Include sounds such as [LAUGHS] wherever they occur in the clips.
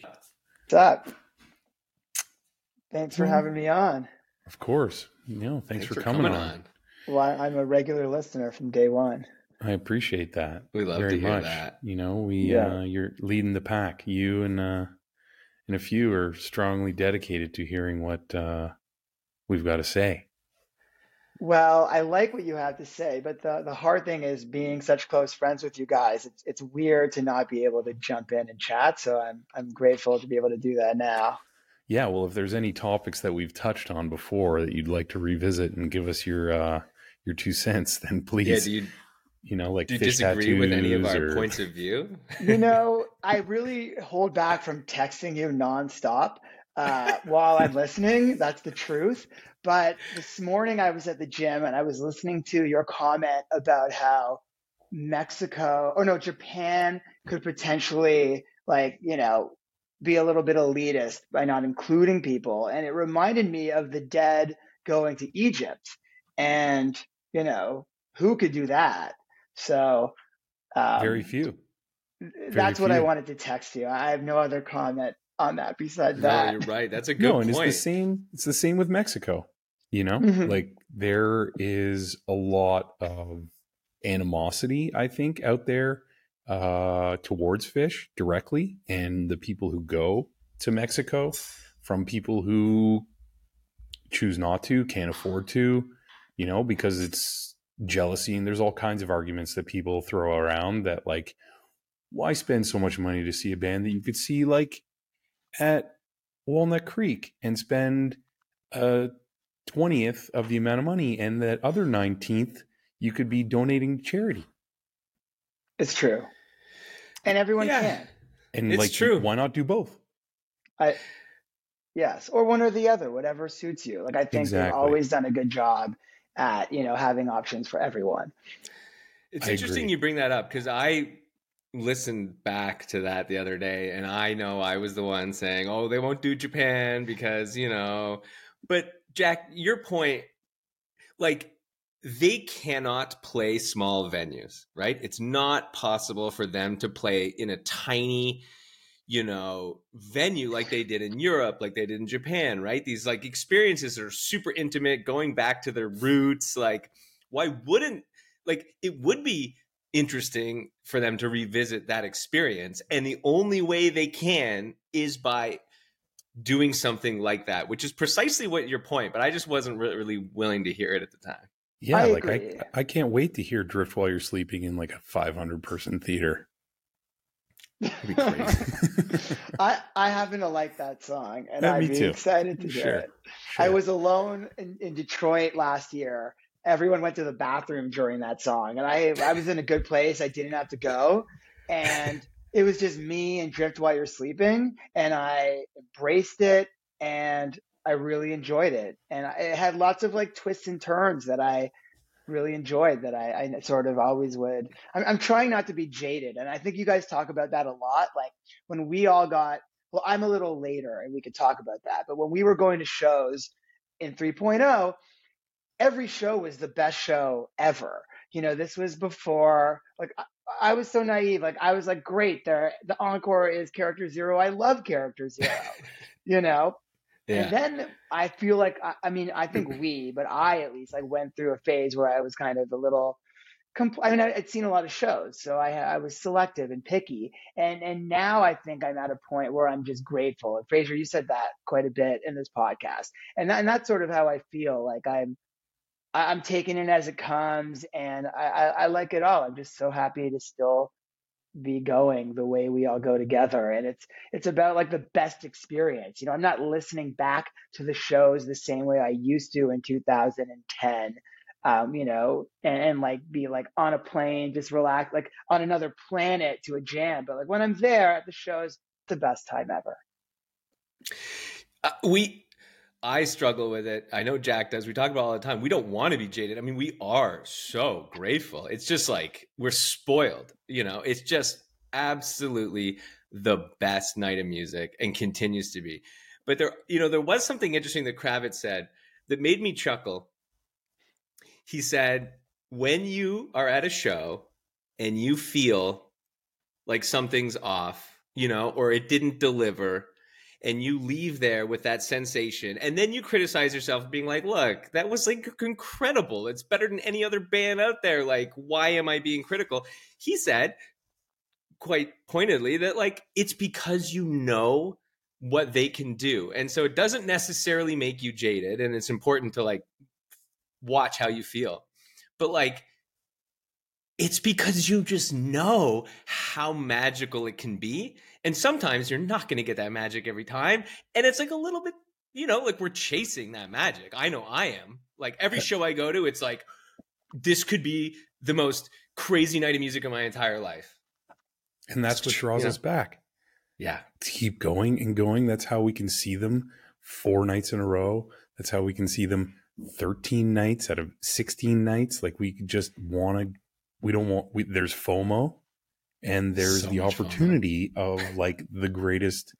What's up? Thanks for having me on. Of course. No, thanks, Thanks for, for coming, coming on. on. Well, I- I'm a regular listener from day one. I appreciate that. We love very to hear much. that. You know, we Yeah. uh, you're leading the pack. You and uh, and a few are strongly dedicated to hearing what uh, we've got to say. Well, I like what you have to say, but the, the hard thing is being such close friends with you guys. It's it's weird to not be able to jump in and chat. So I'm I'm grateful to be able to do that now. Yeah, well, if there's any topics that we've touched on before that you'd like to revisit and give us your uh, your two cents, [LAUGHS] then please, Yeah, do you, you know, like do you fish disagree with any of tattoos our or- points of view? You know, [LAUGHS] I really hold back from texting you nonstop uh, while I'm listening. That's the truth. But this morning I was at the gym and I was listening to your comment about how Mexico, or no, Japan could potentially, like, you know, be a little bit elitist by not including people. And it reminded me of the dead going to Egypt. And, you know, who could do that? So, um, Very few. that's what I wanted to text you. I have no other comment on that besides No, that. you're right. That's a [LAUGHS] good no, and point. it's the same. It's the same with Mexico. You know, Mhm. like there is a lot of animosity, I think, out there uh, towards Phish directly, and the people who go to Mexico from people who choose not to, can't afford to, you know, because it's jealousy, and there's all kinds of arguments that people throw around that like, why spend so much money to see a band that you could see like at Walnut Creek and spend a twentieth of the amount of money, and that other nineteenth you could be donating to charity. It's true. And everyone Yeah. can. And It's like, true. why not do both? I yes, or one or the other, whatever suits you. Like I think Exactly. they've always done a good job at, you know, having options for everyone. It's I interesting agree. you bring that up because I listened back to that the other day and I know I was the one saying, oh, they won't do Japan because, you know, but Jack, your point, like, they cannot play small venues, right? It's not possible for them to play in a tiny, you know, venue like they did in Europe, like they did in Japan, right? These like experiences are super intimate, going back to their roots. Like, why wouldn't like it would be interesting for them to revisit that experience and the only way they can is by doing something like that which is precisely what your point but i just wasn't re- really willing to hear it at the time Yeah, I like agree. I, I can't wait to hear Drift while you're sleeping in like a 500 person theater. That'd be crazy. [LAUGHS] I I happen to like that song and Yeah, I'd be too. excited to hear Sure. it. I was alone in, in Detroit last year. Everyone went to the bathroom during that song, and I I was in a good place. I didn't have to go, and it was just me and Drift while you're sleeping, and I embraced it, and I really enjoyed it, and it had lots of like twists and turns that I really enjoyed. That I, I sort of always would. I'm, I'm trying not to be jaded, and I think you guys talk about that a lot. Like when we all got well, I'm a little later and we could talk about that. But when we were going to shows in 3.0, every show was the best show ever. You know, this was before, like, I, I was so naive. Like, I was like, great, there, the encore is character zero. I love character [LAUGHS] zero, you know? And then I feel like, I, I mean, I think [CLEARS THROAT] we, but I at least, like, went through a phase where I was kind of a little, compl- I mean, I, I'd seen a lot of shows, so I, I was selective and picky. And and now I think I'm at a point where I'm just grateful. And Fraser, you said that quite a bit in this podcast, and that, and that's sort of how I feel. Like I'm I- I'm taking it as it comes, and I, I, I like it all. I'm just so happy to still be going the way we all go together and it's it's about like the best experience you know i'm not listening back to the shows the same way i used to in 2010 um, you know, and, and like be like on a plane, just relax, like on another planet to a jam. But like when I'm there at the shows, the best time ever. Uh, we I struggle with it. I know Jack does. We talk about all the time. We don't want to be jaded. I mean, we are so grateful. It's just like we're spoiled. You know, it's just absolutely the best night of music and continues to be. But there, you know, there was something interesting that Kravitz said that made me chuckle. He said, when you are at a show and you feel like something's off, you know, or it didn't deliver, and you leave there with that sensation, and then you criticize yourself, being like, "Look, that was like incredible. It's better than any other band out there. Like, why am I being critical?" He said, quite pointedly, that like it's because you know what they can do, and so it doesn't necessarily make you jaded, and it's important to like watch how you feel, but like it's because you just know how magical it can be. And sometimes you're not going to get that magic every time. And it's like a little bit, you know, like we're chasing that magic. I know I am. Like every show I go to, it's like, this could be the most crazy night of music of my entire life. And that's what draws yeah. us back. Yeah. To keep going and going. That's how we can see them four nights in a row. That's how we can see them 13 nights out of 16 nights. Like we just want to we don't want we, there's FOMO and there's So the much opportunity of like the greatest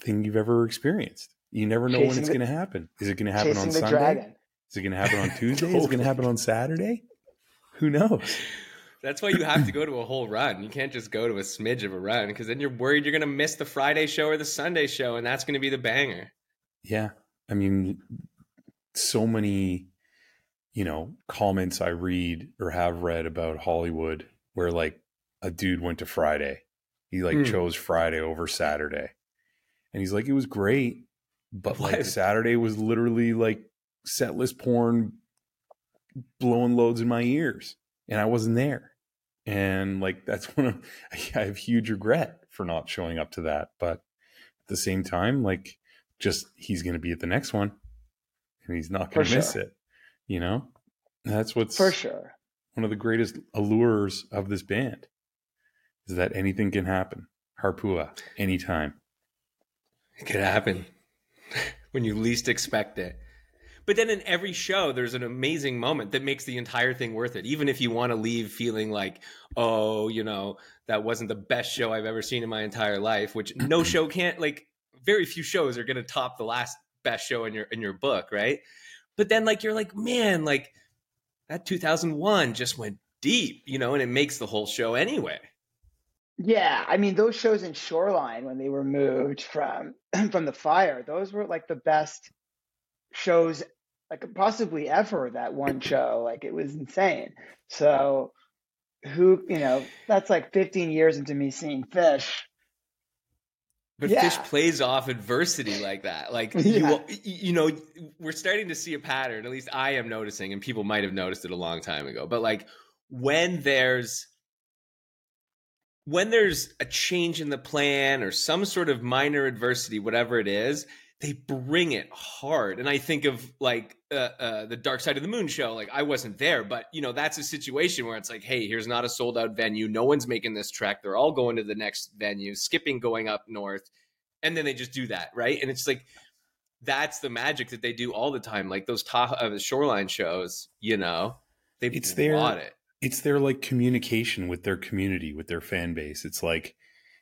thing you've ever experienced. You never know when it's going to happen. Is it going to happen on Sunday? dragon. Is it going to happen on [LAUGHS] Tuesday? Is it going to happen on Saturday? Who knows? That's why you have to [CLEARS THROAT] go to a whole run. You can't just go to a smidge of a run because then you're worried you're going to miss the Friday show or the Sunday show, and that's going to be the banger. Yeah. I mean, so many, you know, comments I read or have read about Hollywood where like a dude went to Friday. He like Hmm. chose Friday over Saturday. And he's like, it was great. But like Saturday was literally like set list porn blowing loads in my ears. And I wasn't there. And like that's [LAUGHS] one of I have huge regret for not showing up to that. But at the same time, like just he's going to be at the next one and he's not going For to miss sure. it you know that's what's For sure. one of the greatest allures of this band is that anything can happen harpua anytime It could happen [LAUGHS] when you least expect it. But then in every show, there's an amazing moment that makes the entire thing worth it. Even if you want to leave feeling like, oh, you know, that wasn't the best show I've ever seen in my entire life, which [CLEARS THROAT] no show can't like very few shows are gonna top the last best show in your in your book, right? But then like you're like, man, like that 2001 just went deep, you know, and it makes the whole show anyway. Yeah, I mean those shows in Shoreline when they were moved from [CLEARS THROAT] from the fire, those were like the best shows like possibly ever that one show. Like it was insane. So who, you know, that's like 15 years into me seeing Phish. But Yeah. Phish plays off adversity like that. Like [LAUGHS] Yeah. you, will- you know, we're starting to see a pattern. At least I am noticing, and people might have noticed it a long time ago. But like when there's when there's a change in the plan or some sort of minor adversity, whatever it is, they bring it hard. And I think of like uh, uh, the Dark Side of the Moon show. Like I wasn't there, but you know that's a situation where it's like, hey, here's not a sold out venue. No one's making this trek. They're all going to the next venue, skipping going up north, and then they just do that, right? And it's like that's the magic that they do all the time. Like those top uh, shoreline shows, you know, they It's their- bought it. It's their like communication with their community with their fan base it's like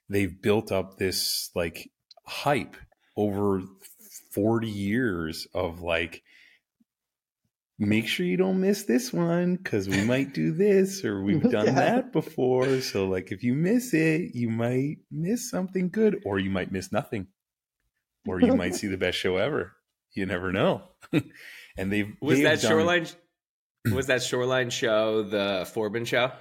they've built up this like hype over 40 years of like make sure you don't miss this one because we might do this or [LAUGHS] we've done Yeah. that before so like if you miss it you might miss something good or you might miss nothing or you might [LAUGHS] see the best show ever you never know [LAUGHS] and they've Was they have that done- shoreline? Was that shoreline show the Forbin show?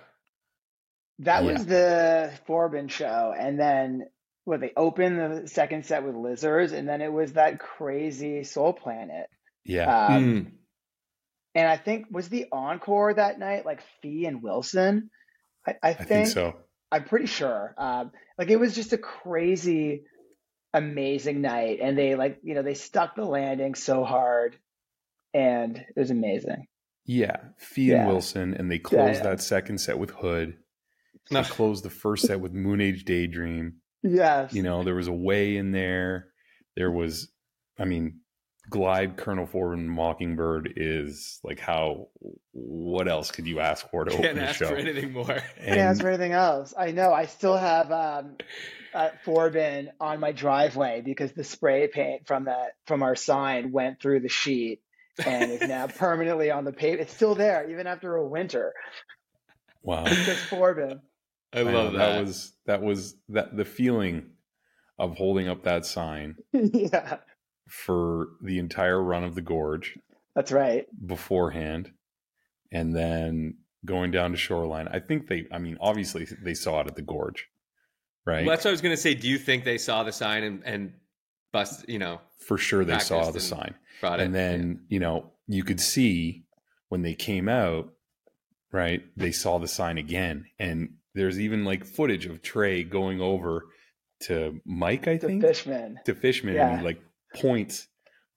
That Yeah. was the Forbin show. And then what they opened the second set with lizards, and then it was that crazy Soul Planet. yeah Um, Mm. And I think was the encore that night like Fee and Wilson. I, I, i think, think so I'm pretty sure. Um, like it was just a crazy, amazing night, and they like you know they stuck the landing so hard, and it was amazing. Yeah, Fee and Yeah. Wilson, and they closed yeah. that second set with Hood. They No. closed the first set with Moon Age Daydream. Yes, You know, there was a way in there. There was, I mean, Glide Colonel Forbin and Mockingbird is like how. What else could you ask for to Can't open the ask for anything more. Can't ask for anything else. I know. I still have um, uh, Forbin on my driveway because the spray paint from that from our sign went through the sheet and is now permanently on the pavement. It's still there even after a winter. wow, It's just Forbin. I love know, that. That was that was that the feeling of holding up that sign [LAUGHS] yeah, for the entire run of the gorge that's right. beforehand, and then going down to shoreline. I think they. I mean, obviously they saw it at the gorge, right? Well, that's what I was going to say. Do you think they saw the sign and, and bust, you know, for sure they saw the and sign. it? and then you know you could see when they came out right they saw the sign again and there's even like footage of trey going over to mike i The think Fishman. to fishman Yeah. and he like points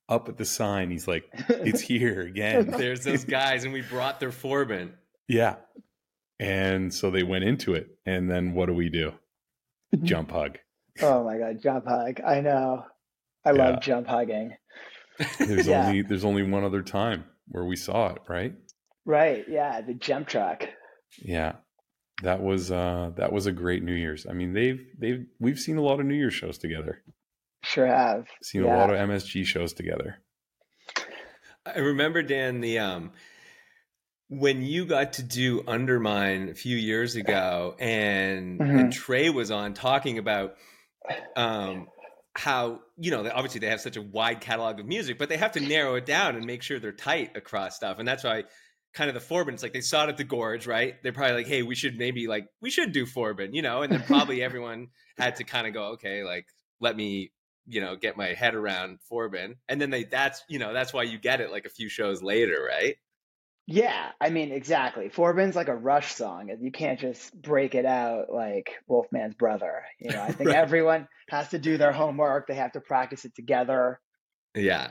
up at the sign he's like [LAUGHS] it's here again [LAUGHS] there's those guys, and we brought their Forbin. yeah and so they went into it and then what do we do [LAUGHS] jump hug Oh my god, jump hug. I know. I Yeah. love jump hugging. there's Yeah. only there's only one other time where we saw it right Right, yeah, the jump truck. Yeah. That was uh that was a great New Year's. I mean, they've they've we've seen a lot of New Year's shows together. Sure have. Seen a lot of MSG shows together. I remember Dan the um when you got to do Undermine a few years ago, and, Mhm. and Trey was on talking about um how you know obviously they have such a wide catalog of music, but they have to narrow it down and make sure they're tight across stuff, and that's why. Kind of the Forbin, it's like they saw it at the gorge, right? They're probably like, "Hey, we should maybe like we should do Forbin," you know. And then [LAUGHS] probably everyone had to kind of go, "Okay, like let me you know get my head around Forbin, and then they that's you know that's why you get it like a few shows later, right? Yeah, I mean, exactly. Forbin's like a Rush song. You can't just break it out like Wolfman's brother. You know, I [LAUGHS] think Right. everyone has to do their homework. They have to practice it together. Yeah,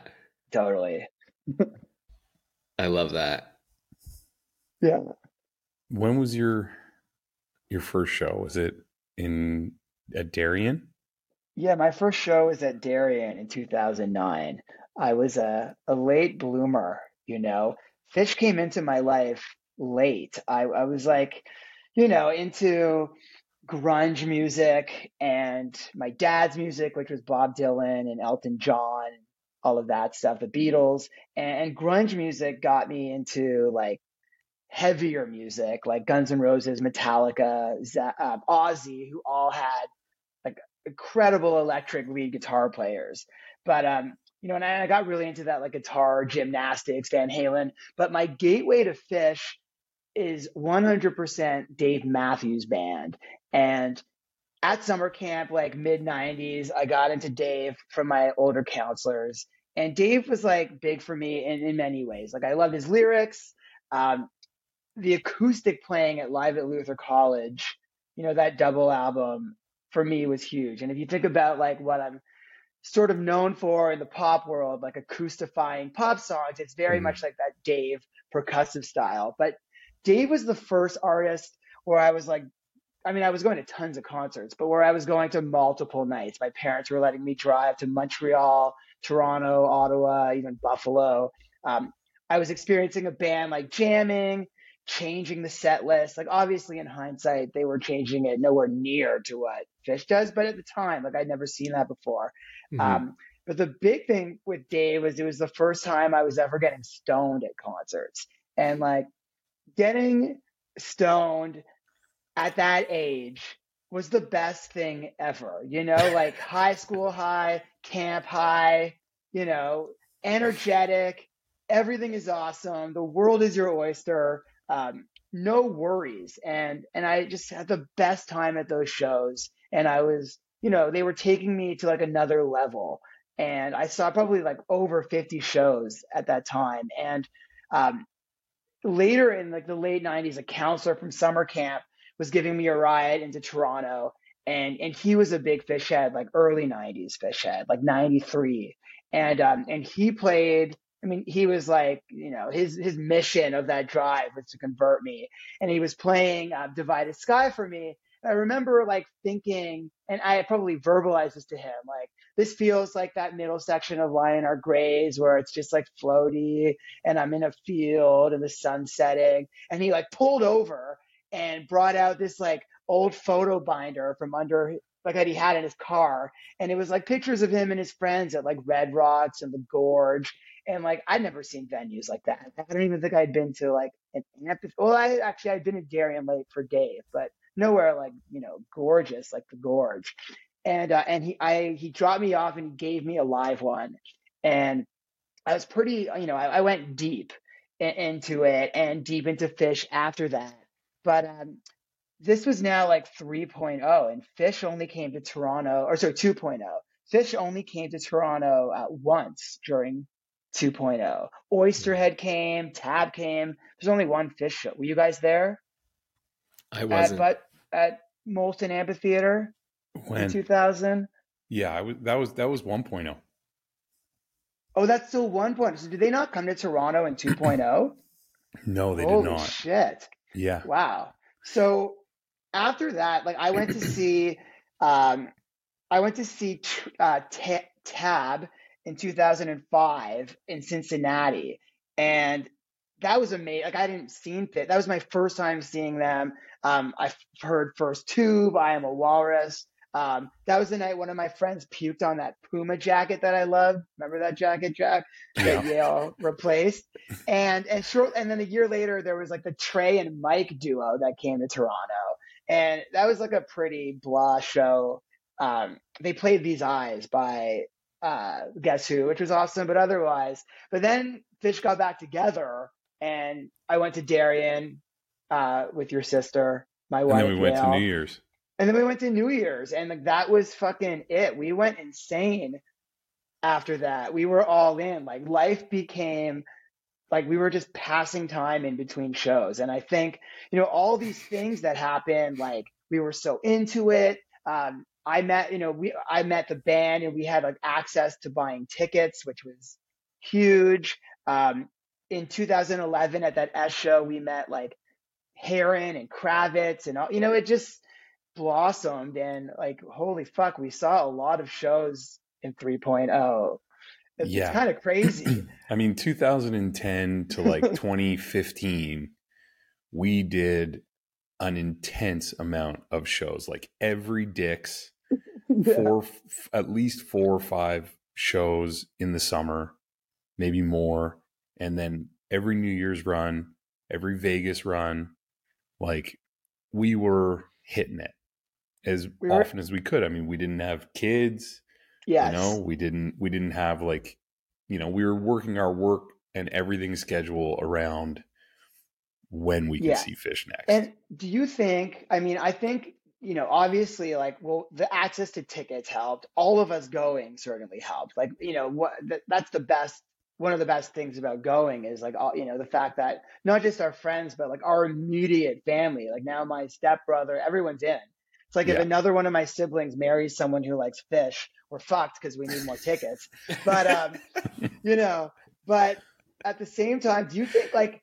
Totally. [LAUGHS] I love that. Yeah. When was your your first show? Was it in at Darien? Yeah, my first show was at Darien in 2009. I was a, a late bloomer, you know. Phish came into my life late. I, I was like, you know, into grunge music and my dad's music, which was Bob Dylan and Elton John, all of that stuff, the Beatles. And, grunge music got me into like heavier music, like Guns N' Roses, Metallica, Z- um, Ozzy, who all had like incredible electric lead guitar players. But um, you know, and I, got really into that like guitar, gymnastics, Van Halen. But my gateway to Phish is 100% Dave Matthews Band. And at summer camp, like mid 90s, I got into Dave from my older counselors. And Dave was like big for me in, in many ways. Like I loved his lyrics, um, the acoustic playing at Live at Luther College, you know, that double album for me was huge. And if you think about like what I'm sort of known for in the pop world, like acoustifying pop songs, it's very Mhm. much like that Dave percussive style. But Dave was the first artist where I was like, I mean, I was going to tons of concerts, but where I was going to multiple nights. My parents were letting me drive to Montreal, Toronto, Ottawa, even Buffalo. Um, I was experiencing a band like jamming, changing the set list. Like obviously in hindsight, they were changing it nowhere near to what Phish does, but at the time, like I'd never seen that before. Mhm. Um, but the big thing with Dave was it was the first time I was ever getting stoned at concerts. And like getting stoned at that age was the best thing ever. You know, [LAUGHS] like high school high, camp high, you know, energetic. Everything is awesome. The world is your oyster. Um, no worries. And and I just had the best time at those shows. And I was, you know, they were taking me to like another level. And I saw probably like over 50 shows at that time. And um, later in like the late 90s, a counselor from summer camp was giving me a ride into Toronto. And and he was a big Phish head, like early 90s Phish head, like 93. And um and he played I mean, he was like, you know, his his mission of that drive was to convert me, and he was playing uh, "Divided Sky" for me. I remember like thinking, and I probably verbalized this to him, like this feels like that middle section of Lie in Our Graves where it's just like floaty, and I'm in a field and the sun's setting, and he like pulled over and brought out this like old photo binder from under like that he had in his car, and it was like pictures of him and his friends at like Red Rocks and the Gorge and like I'd never seen venues like that. I don't even think I'd been to like an amphitheater. Well, I actually I'd been in Darien Lake for Dave, but nowhere like you know gorgeous like the gorge. And uh, and he I he dropped me off and he gave me a live one, and I was pretty you know I, I went deep in, into it and deep into Phish after that. But um, this was now like 3.0, and Phish only came to Toronto, or sorry, 2.0. Phish only came to Toronto uh, once during 2.0. Oysterhead came, Tab came. There's only one Phish show. Were you guys there? I wasn't. At, but at Molson Amphitheater When? in 2000. Yeah, I was, that was that was 1.0. Oh, that's still 1.0. So did they not come to Toronto in 2.0? [CLEARS THROAT] No, they Holy did not. shit. Yeah. Wow. So after that, like I went to see, um, I went to see uh, Tab in 2005 in Cincinnati, and that was amazing. Like I didn't seen Fit. That was my first time seeing them. Um, I heard First Tube, I Am a Walrus. Um, that was the night one of my friends puked on that Puma jacket that I love. Remember that jacket, Jack? That Yeah. Yale replaced. And and short and then a year later there was like the Trey and Mike duo that came to Toronto. And that was like a pretty blah show. Um, they played These Eyes by uh, Guess Who, which was awesome, but otherwise. But then Phish got back together and I went to Darien uh, with your sister, my wife. And then we went to New Year's. And then we went to New Year's, and like, that was fucking it. We went insane after that. We were all in. Like life became like we were just passing time in between shows. And I think you know all these things that happened. Like we were so into it. Um, I met you know we I met the band, and we had like access to buying tickets, which was huge. Um, in 2011 at that S show, we met like Heron and Kravitz, and all. You know, it just blossomed and like holy fuck we saw a lot of shows in 3.0 it's, Yeah. it's kind of crazy [CLEARS THROAT] I mean, 2010 to like [LAUGHS] 2015, we did an intense amount of shows, like every Dick's, [LAUGHS] four, f- at least four or five shows in the summer, maybe more. And then every New Year's run, every Vegas run, like we were hitting it as We were- often as we could. I mean, we didn't have kids yes you know we didn't we didn't have like you know we were working our work and everything schedule around when we could Yeah. see Phish next and do you think i mean i think you know obviously like well the access to tickets helped all of us going certainly helped like you know what that, that's the best one of the best things about going is like all you know the fact that not just our friends but like our immediate family like now my stepbrother everyone's in. It's like if another one of my siblings marries someone who likes Phish we're fucked because we need more tickets. But um [LAUGHS] you know but at the same time do you think like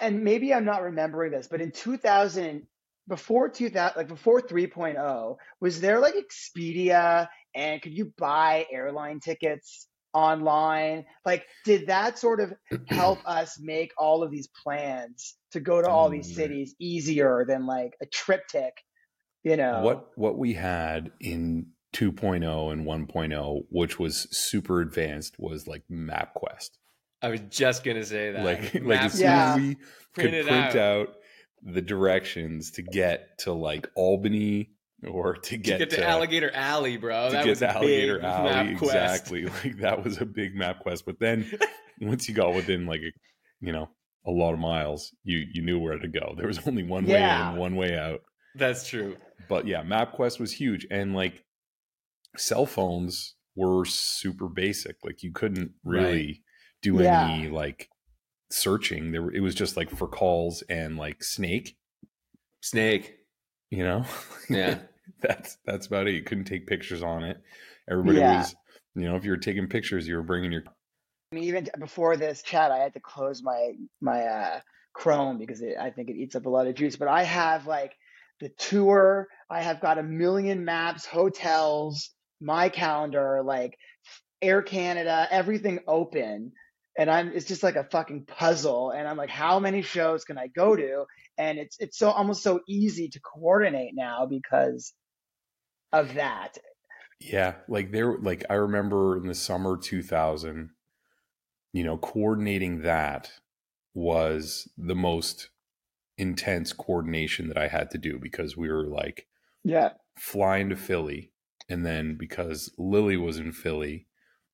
and maybe i'm not remembering this but in 2000 before 2000 like before 3.0 was there like expedia and could you buy airline tickets online like did that sort of help [CLEARS THROAT] us make all of these plans to go to all these Mm. cities easier than like a TripTik you know what what we had in 2.0 and 1.0 which was super advanced was like mapquest I was just gonna say that. like [LAUGHS] like Map- as soon Yeah. as we could print out. out. the directions to get to like albany or to get to get, get to, Alligator Alley, bro. to that get was to Alligator big Alley. map quest. Exactly. [LAUGHS] Like that was a big map quest. But then [LAUGHS] once you got within like a, you know, a lot of miles, you you knew where to go. There was only one way in, one way out. That's true. But yeah, MapQuest was huge. And like cell phones were super basic. Like you couldn't really do Yeah. any like searching. There were, it was just like for calls and like Snake, Snake. you know? [LAUGHS] Yeah. [LAUGHS] that's that's about it. You couldn't take pictures on it. Everybody Yeah. was, you know, if you were taking pictures, you were bringing your I mean, even before this chat, I had to close my my uh, Chrome because it, I think it eats up a lot of juice. But I have like the tour. I have got a million maps, hotels, my calendar, like Air Canada, everything open, and I'm. It's just like a fucking puzzle. And I'm like, how many shows can I go to? And it's it's so almost so easy to coordinate now because of that. Yeah, like there like I remember in the summer 2000, you know, coordinating that was the most intense coordination that I had to do because we were like Yeah. flying to Philly. And then because Lily was in Philly,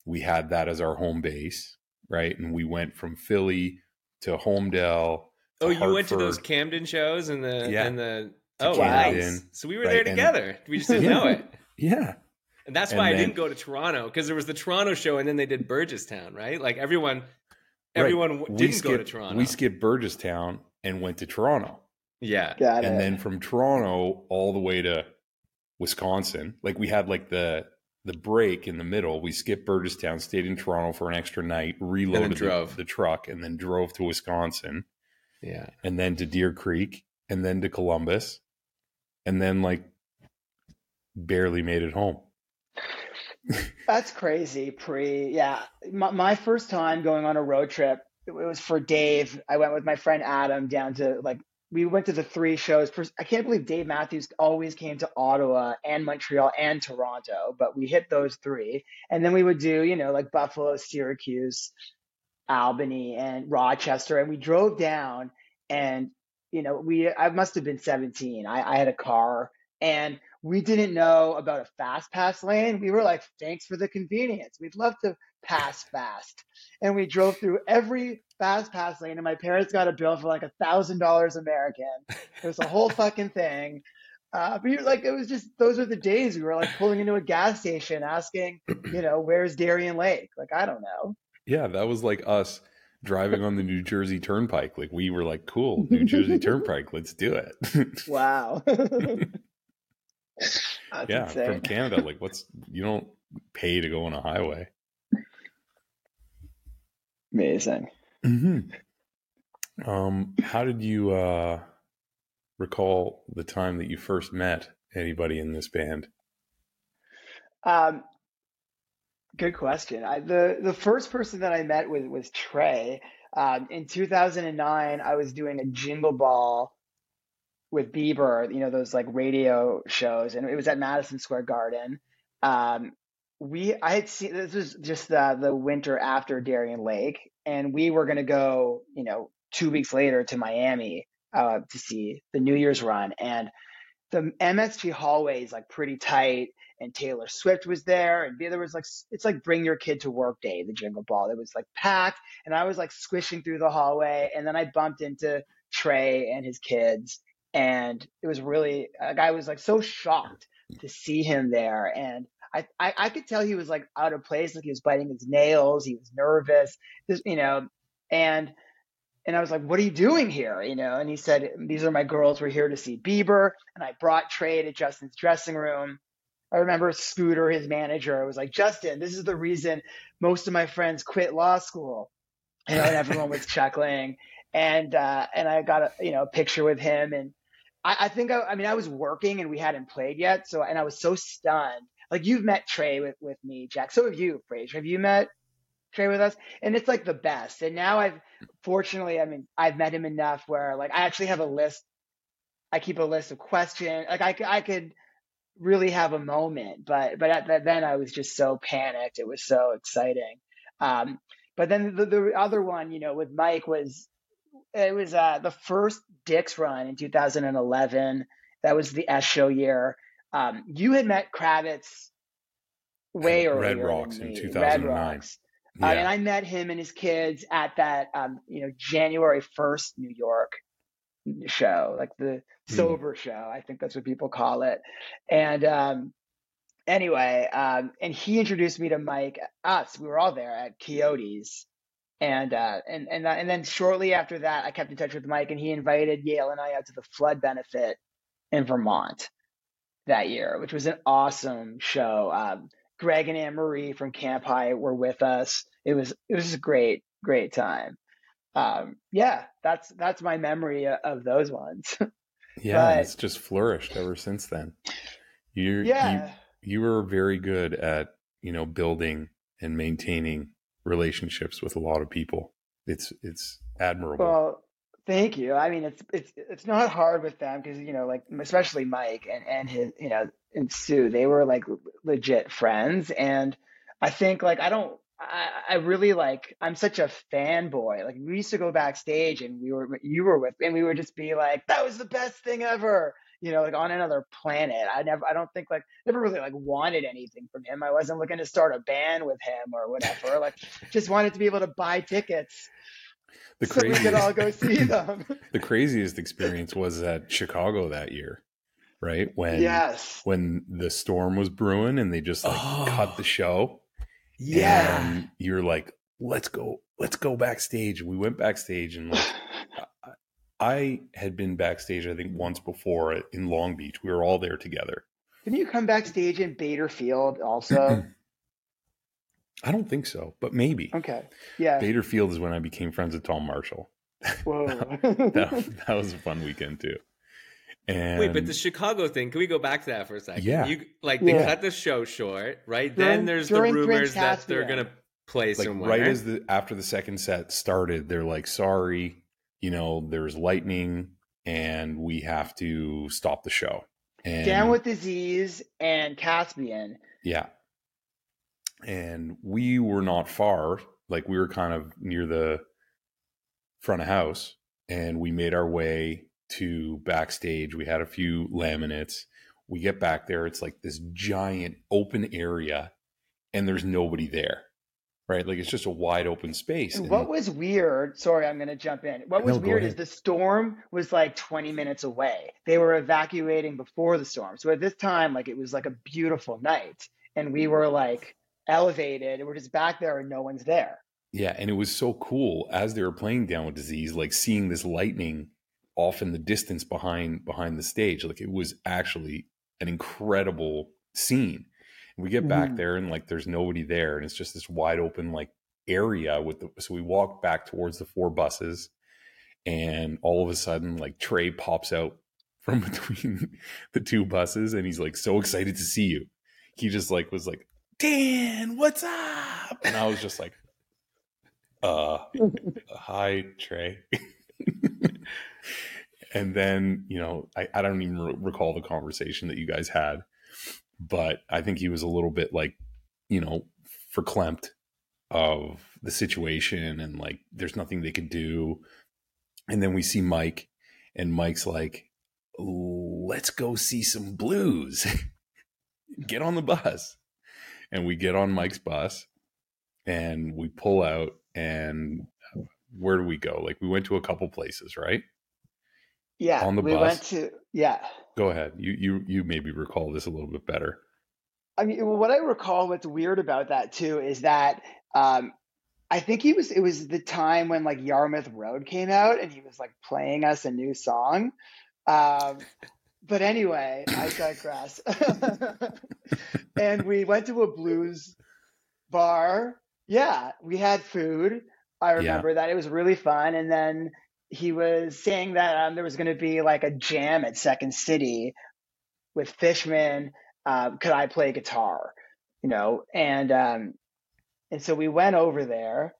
we had that as our home base, right? And we went from Philly to Holmdel. to Oh, you went to those Camden shows and the Yeah. and the To oh Camden, nice. So we were right, there and- together. we just didn't Yeah. know it. [LAUGHS] Yeah. And that's And why I didn't go to Toronto because there was the Toronto show and then they did Burgettstown, right? Like everyone, everyone w We didn't go to Toronto. We skipped Burgettstown and went to Toronto. yeah, Got and it. then from Toronto all the way to Wisconsin. Like we had like the the break in the middle. We skipped Burgettstown, stayed in Toronto for an extra night, reloaded the- The, truck, and then drove to Wisconsin, yeah. and then to Deer Creek, and then to Columbus, and then like barely made it home. [LAUGHS] That's crazy, Pre. Yeah. My, my first time going on a road trip, it was for Dave. I went with my friend Adam down to like, we went to the three shows. I can't believe Dave Matthews always came to Ottawa and Montreal and Toronto, but we hit those three. And then we would do, you know, like Buffalo, Syracuse, Albany, and Rochester. And we drove down and, you know, we, I must have been 17. I, I had a car and we didn't know about a fast pass lane. We were like, thanks for the convenience. We'd love to pass fast. And we drove through every fast pass lane, and my parents got a bill for like a thousand dollars American. It was a whole [LAUGHS] fucking thing. Uh, but you're like, it was just those are the days we were like pulling into a gas station asking, you know, where's Darien Lake? Like, I don't know. Yeah, that was like us driving on the New Jersey Turnpike. Like we were like, cool, New Jersey [LAUGHS] Turnpike, let's do it. Wow. [LAUGHS] [LAUGHS] Yeah, insane. from Canada. Like, what's you don't pay to go on a highway. Amazing. Mm-hmm. Um, how did you uh, recall the time that you first met anybody in this band? Um, good question. I, the the first person that I met was was Trey. Um, in 2009, I was doing a Jingle Ball with Bieber. You know those like radio shows, and it was at Madison Square Garden. Um, we I had seen this was just uh, the winter after Darien Lake, and we were gonna go. You know, two weeks later to Miami uh, to see the New Year's run, and the MSG hallway is like pretty tight and Taylor Swift was there, and there was like it's like bring your kid to work day, the Jingle Ball. It was like packed, and I was like squishing through the hallway, and then I bumped into Trey and his kids, and it was really like I was like so shocked to see him there, and I I, I could tell he was like out of place, like he was biting his nails, he was nervous, just you know, and. And I was like, what are you doing here? You know, and he said, these are my girls. We're here to see Bieber. And I brought Trey to Justin's dressing room. I remember Scooter, his manager, was like, Justin, this is the reason most of my friends quit law school. You know, and everyone was [LAUGHS] chuckling. And uh, and I got a you know a picture with him, and I, I think I, I mean I was working and we hadn't played yet, so and I was so stunned. Like you've met Trey with with me, Jack. So have you, Fraser. Have you met Trey with us? And it's like the best. And now I've fortunately, I mean, I've met him enough where like I actually have a list. I keep a list of questions. Like I, I could really have a moment, but but at that, then I was just so panicked. It was so exciting. Um, but then the, the other one, you know, with Mike was it was uh, the first Dick's run in 2011. That was the S show year. Um, you had met Kravitz way earlier. Red Rocks in 2009. Red Rocks. Uh, and I met him and his kids at that, um, you know, January 1st New York show, like the Hmm. sober show. I think that's what people call it. And um, anyway, um, and he introduced me to Mike, us. We were all there at Coyotes. And uh, and and uh, and then shortly after that, I kept in touch with Mike, and he invited Yale and I out to the flood benefit in Vermont that year, which was an awesome show. Um, Greg and Anne Marie from Camp High were with us. It was it was a great great time. Um, yeah, that's that's my memory of, those ones. [LAUGHS] yeah, but- it's just flourished ever since then. You, yeah, you, you were very good at you know building and maintaining relationships with a lot of people. It's it's admirable. well, thank you. I mean, it's it's it's not hard with them because you know, like especially Mike and and his you know and Sue, they were like legit friends, and I think like I don't I, I really like I'm such a fanboy. Like we used to go backstage and we were you were with and we would just be like, that was the best thing ever. You know, like on another planet. I never I don't think like never really like wanted anything from him. I wasn't looking to start a band with him or whatever. like just wanted to be able to buy tickets The so we could all go see [LAUGHS] them. the craziest experience was at Chicago that year, right? When yes. when the storm was brewing and they just like Oh. cut the oh. show. Yeah. You're like, let's go, let's go backstage. We went backstage and like [SIGHS] I- I had been backstage, I think, once before in Long Beach. We were all there together. Didn't you come backstage in Bader Field also? [CLEARS THROAT] I don't think so, but maybe. okay. Yeah. Bader Field is when I became friends with Tom Marshall. Whoa. [LAUGHS] That, that was a fun weekend too. And Wait, but the Chicago thing, can we go back to that for a second? Yeah. You like they Yeah. cut the show short, right? During- then there's the rumors that they're gonna play like somewhere. right as the after the second set started, they're like, "Sorry, you know, there's lightning, and we have to stop the show." And Down with Disease and Caspian. yeah, and we were not far. Like we were kind of near the front of house, and we made our way to backstage. We had a few laminates. We get back there. It's like this giant open area, and there's nobody there. Right, like it's just a wide open space. And and- what was weird, sorry, I'm going to jump in. What was No, go weird is the storm was like 20 minutes away. They were evacuating before the storm. So at this time, like it was like a beautiful night. And we were like elevated and we're just back there and no one's there. Yeah, and it was so cool as they were playing Down with Disease, like seeing this lightning off in the distance behind behind the stage. Like it was actually an incredible scene. And we get back Mhm. there and like there's nobody there, and it's just this wide open like area with the so we walk back towards the four buses, and all of a sudden like Trey pops out from [LAUGHS] between the two buses and he's like so excited to see you. He just like was like, Dan, what's up? And I was just like, uh hi trey. [LAUGHS] And then you know i, I don't even re- recall the conversation that you guys had but i think he was a little bit like you know verklempt of the situation and like there's nothing they could do. And then we see mike and mike's like let's go see some blues. [LAUGHS] Get on the bus and we get on mike's bus and we pull out and where do we go like we went to a couple places right Yeah. On the we bus? went to, yeah. go ahead you you you maybe recall this a little bit better I mean, what I recall what's weird about that too is that um, I think he was, it was the time when like Yarmouth Road came out and he was like playing us a new song. Um, but anyway, I digress. [LAUGHS] and we went to a blues bar. Yeah, we had food. I Yeah. remember that. It was really fun. And then he was saying that um, there was going to be like a jam at Second City with Fishman. Um, could I play guitar? You know, and um, and so we went over there,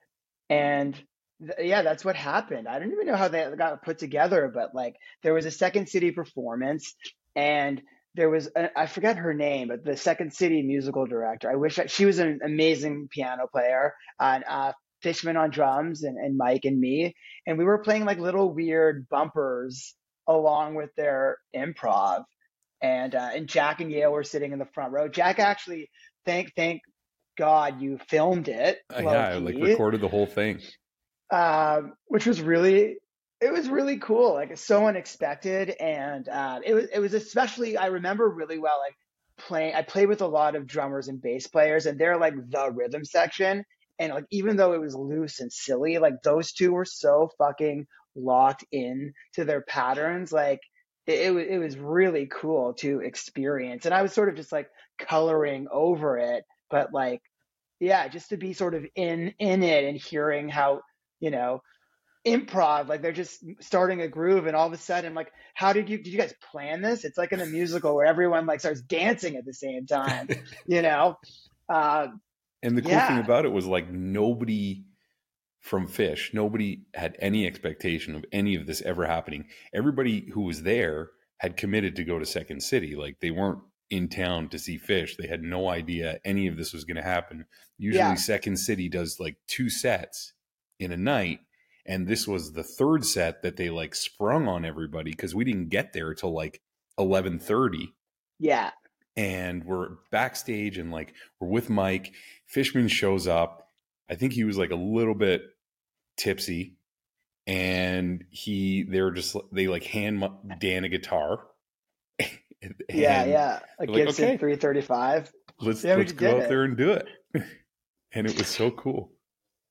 and th- yeah, that's what happened. I don't even know how they got put together, but like there was a Second City performance, and there was a, I forget her name, but the Second City musical director. I wish I, she was an amazing piano player, and uh, Fishman on drums, and, and Mike and me, and we were playing like little weird bumpers along with their improv, and uh, and Jack and Yale were sitting in the front row. Jack actually, thank thank God you filmed it. Uh, yeah i like recorded the whole thing um, which was really it was really cool like it's so unexpected. And uh, it was it was especially i remember really well like playing i played with a lot of drummers and bass players and they're like the rhythm section. And like even though it was loose and silly like those two were so fucking locked in to their patterns like it, it, it was really cool to experience. And i was sort of just like coloring over it. But like yeah just to be sort of in in it and hearing how you know improv like they're just starting a groove and all of a sudden like how did you did you guys plan this it's like in a musical where everyone like starts dancing at the same time [LAUGHS] you know uh, and the cool thing about it was like nobody from Phish nobody had any expectation of any of this ever happening everybody who was there had committed to go to second city like they weren't in town to see Phish. They had no idea any of this was going to happen. Usually, Yeah. Second City does like two sets in a night, and this was the third set that they like sprung on everybody because we didn't get there till like eleven thirty Yeah. and we're backstage and like we're with Mike. Fishman shows up. I think he was like a little bit tipsy, and he they're just they like hand Dan a guitar. [LAUGHS] And Yeah. Yeah. A like, Gibson okay. 335. Let's Yeah, let's go out there and do it. [LAUGHS] and it was so cool.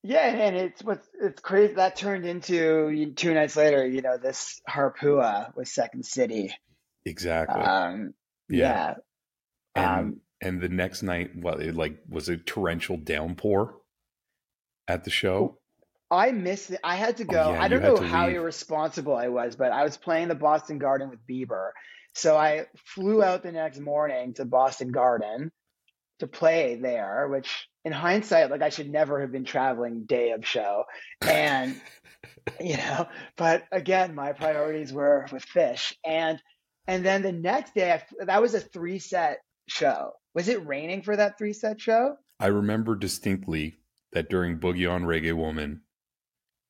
Yeah, and it's what's it's crazy that turned into two nights later. You know, this Harpua was Second City. Exactly. Um, yeah. yeah. and Um, and the next night, what it like was a torrential downpour at the show. I missed it. I had to Oh, go. yeah, I don't know how leave. irresponsible I was, but I was playing the Boston Garden with Bieber. So I flew out the next morning to Boston Garden to play there, which in hindsight, like I should never have been traveling day of show. And, [LAUGHS] you know, but again, my priorities were with Phish. And, and then the next day, I, that was a three set show. Was it raining for that three set show? I remember distinctly that during Boogie on Reggae Woman,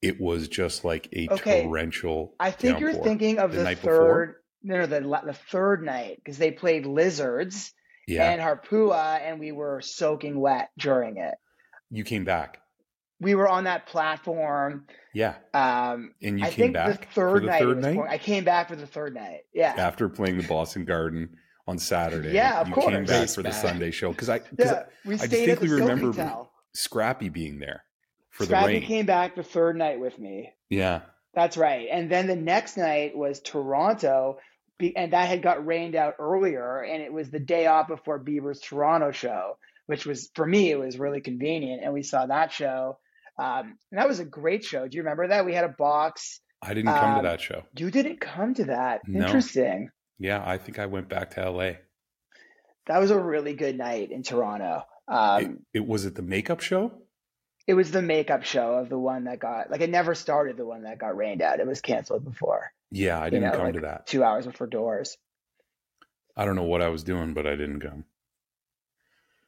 it was just like a Okay. torrential. I think you're thinking of The the, night before? third, no, no, the the third night because they played Lizards Yeah, and Harpua, and we were soaking wet during it. you came back. We were on that platform. Yeah, Um, and you I came think back the for third the night. third night pouring. I came back for the third night. Yeah, after playing the Boston Garden on Saturday. Yeah, of you came course. back Race for the. Sunday show because I, 'cause yeah. We I stayed at the distinctly remember Sofitel. Scrappy being there for the Scrappy rain. came back the third night with me. Yeah, That's right. And then the next night was Toronto, be- and that had got rained out earlier, and it was the day off before Bieber's Toronto show, which was for me it was really convenient, and we saw that show. Um, and that was a great show. Do you remember that? We had a box. I didn't come Um, to that show. You didn't come to that. No. Interesting. Yeah, I think I went back to LA. That was a really good night in Toronto. it, Um, it was it the makeup show. it was the makeup show of the one that got like it never started. The one that got rained out. It was canceled before Yeah, I didn't know, come like- to that. two hours before doors. I don't know what I was doing, but I didn't come.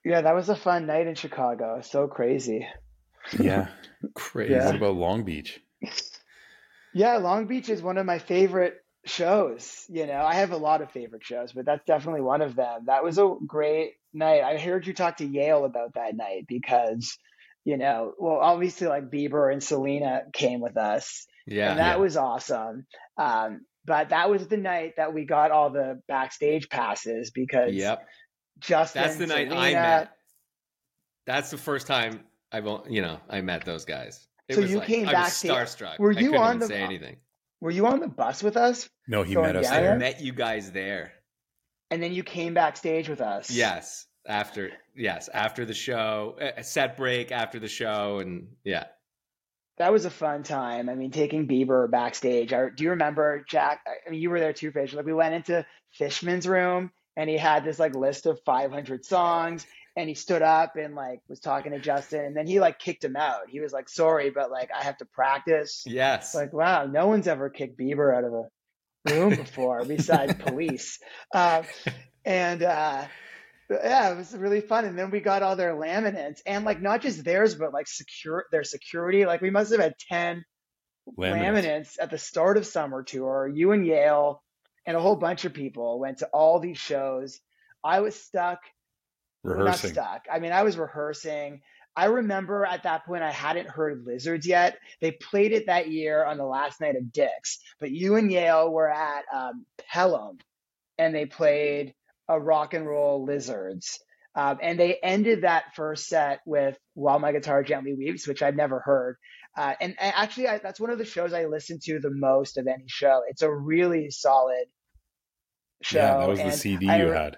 Yeah, that was a fun night in Chicago. So crazy. Yeah. [LAUGHS] Crazy. Yeah. What about Long Beach? Yeah, Long Beach is one of my favorite shows. You know, I have a lot of favorite shows, but that's definitely one of them. That was a great night. I heard you talk to Yale about that night because, you know, well, obviously like Bieber and Selena came with us, Yeah. and that Yeah. was awesome. Um, but that was the night that we got all the backstage passes because Yep. Justin, That's the night I met. That's the first time I've, o- you know, I met those guys. It So was you like, came I back was to- starstruck. were I you couldn't on even the- say anything. Were you on the bus with us? No, he met us down I met you guys there. And then you came backstage with us. Yes. After yes, after the show, a set break after the show, and yeah, That was a fun time. I mean, taking Bieber backstage. I, do you remember, Jack? I mean, you were there too, Fish. Like, we went into Fishman's room and he had this like list of 500 songs and he stood up and like was talking to Justin and then he like kicked him out. He was like, sorry, but like I have to practice. yes, Like, wow, no one's ever kicked Bieber out of a room before besides [LAUGHS] police. Uh, and uh, yeah, it was really fun. And then we got all their laminates and like not just theirs, but like secure their security. Like we must have had 10 Laminates. laminates at the start of summer tour. You and Yale and a whole bunch of people went to all these shows. I was stuck Rehearsing. not stuck. I mean, I was rehearsing. I remember at that point I hadn't heard Lizards yet. They played it that year on the last night of Dick's, but you and Yale were at um, Pelham, and they played a rock and roll Lizards. Um, and they ended that first set with "While My Guitar Gently Weeps," which I'd never heard. Uh, and, and actually, I, that's one of the shows I listen to the most of any show. It's a really solid show. Yeah, that was the CD I you had.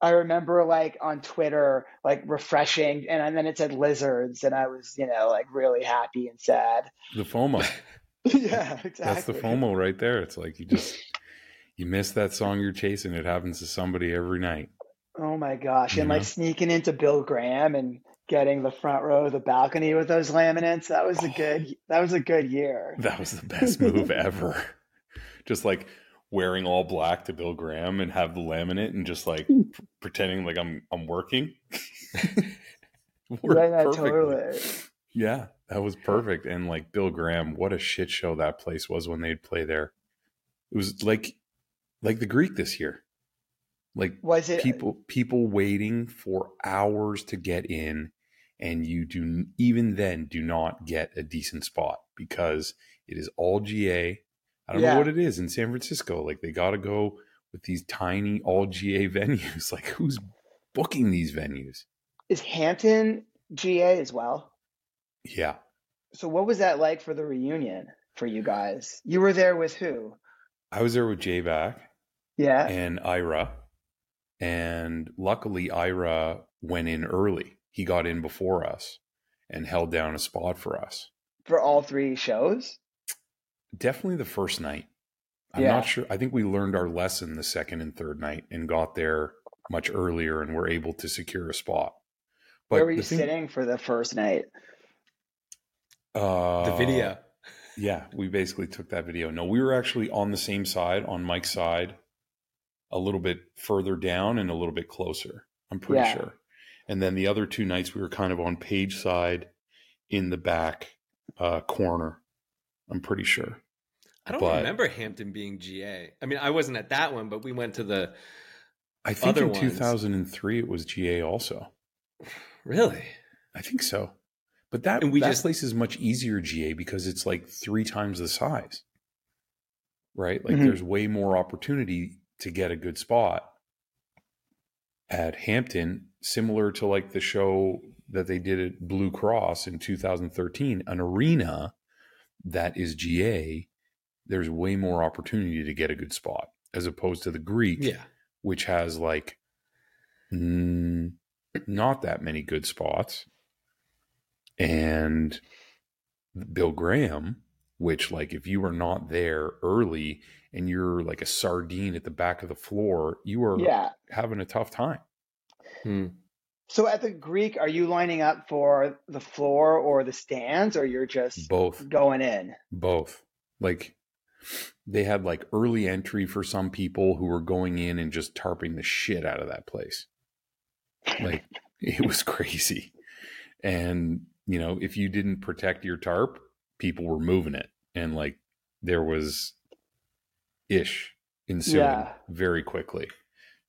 I remember like on Twitter, like refreshing, and, and then it said lizards, and I was, you know, like really happy and sad. The FOMO. [LAUGHS] yeah, exactly. That's the FOMO right there. It's like you just you miss that song you're chasing. It happens to somebody every night. Oh my gosh! And You like sneaking into Bill Graham and getting the front row of the balcony with those laminates. That was a oh. good. That was a good year. That was the best move ever. [LAUGHS] Just like wearing all black to Bill Graham and have the laminate and just like p- [LAUGHS] pretending like I'm I'm working. [LAUGHS] Yeah, yeah, totally. Yeah, that was perfect. And like Bill Graham, what a shit show that place was when they'd play there. It was like like the Greek this year. Like Was it uh, people people waiting for hours to get in and you do even then do not get a decent spot because it is all GA. I don't Yeah. know what it is in San Francisco. Like they got to go with these tiny all GA [LAUGHS] venues. Like who's booking these venues? is Hampton GA as well? Yeah. So what was that like for the reunion for you guys? You were there with who? I was there with Jay back Yeah. and Ira. And luckily, Ira went in early. He got in before us and held down a spot for us. For all three shows? Definitely the first night. I'm Yeah. not sure. I think we learned our lesson the second and third night and got there much earlier and were able to secure a spot. But Where were you thing- sitting for the first night? Uh, the video. Yeah, we basically took that video. No, we were actually on the same side, on Mike's side, a little bit further down and a little bit closer. I'm pretty Yeah. sure. And then the other two nights, we were kind of on page side in the back uh, corner. I'm pretty sure. I don't but- remember Hampton being GA. I mean, I wasn't at that one, but we went to the. I think Other in ones. 2003 it was GA also. [SIGHS] Really? I think so. But that, And we that just- place is much easier GA because it's like three times the size. Right? Like Mhm. there's way more opportunity to get a good spot at Hampton, similar to like the show that they did at Blue Cross in 2013, an arena that is GA, there's way more opportunity to get a good spot as opposed to the Greek, Yeah. which has like mm, not that many good spots. And Bill Graham, which like if you are not there early and you're like a sardine at the back of the floor, you are Yeah. having a tough time. Hmm. So at the Greek, are you lining up for the floor or the stands, or you're just Both, going in? both. Like they had like early entry for some people who were going in and just tarping the shit out of that place. Like [LAUGHS] it was crazy. And, you know, if you didn't protect your tarp, people were moving it. And like there was ish ensuing Yeah. very quickly.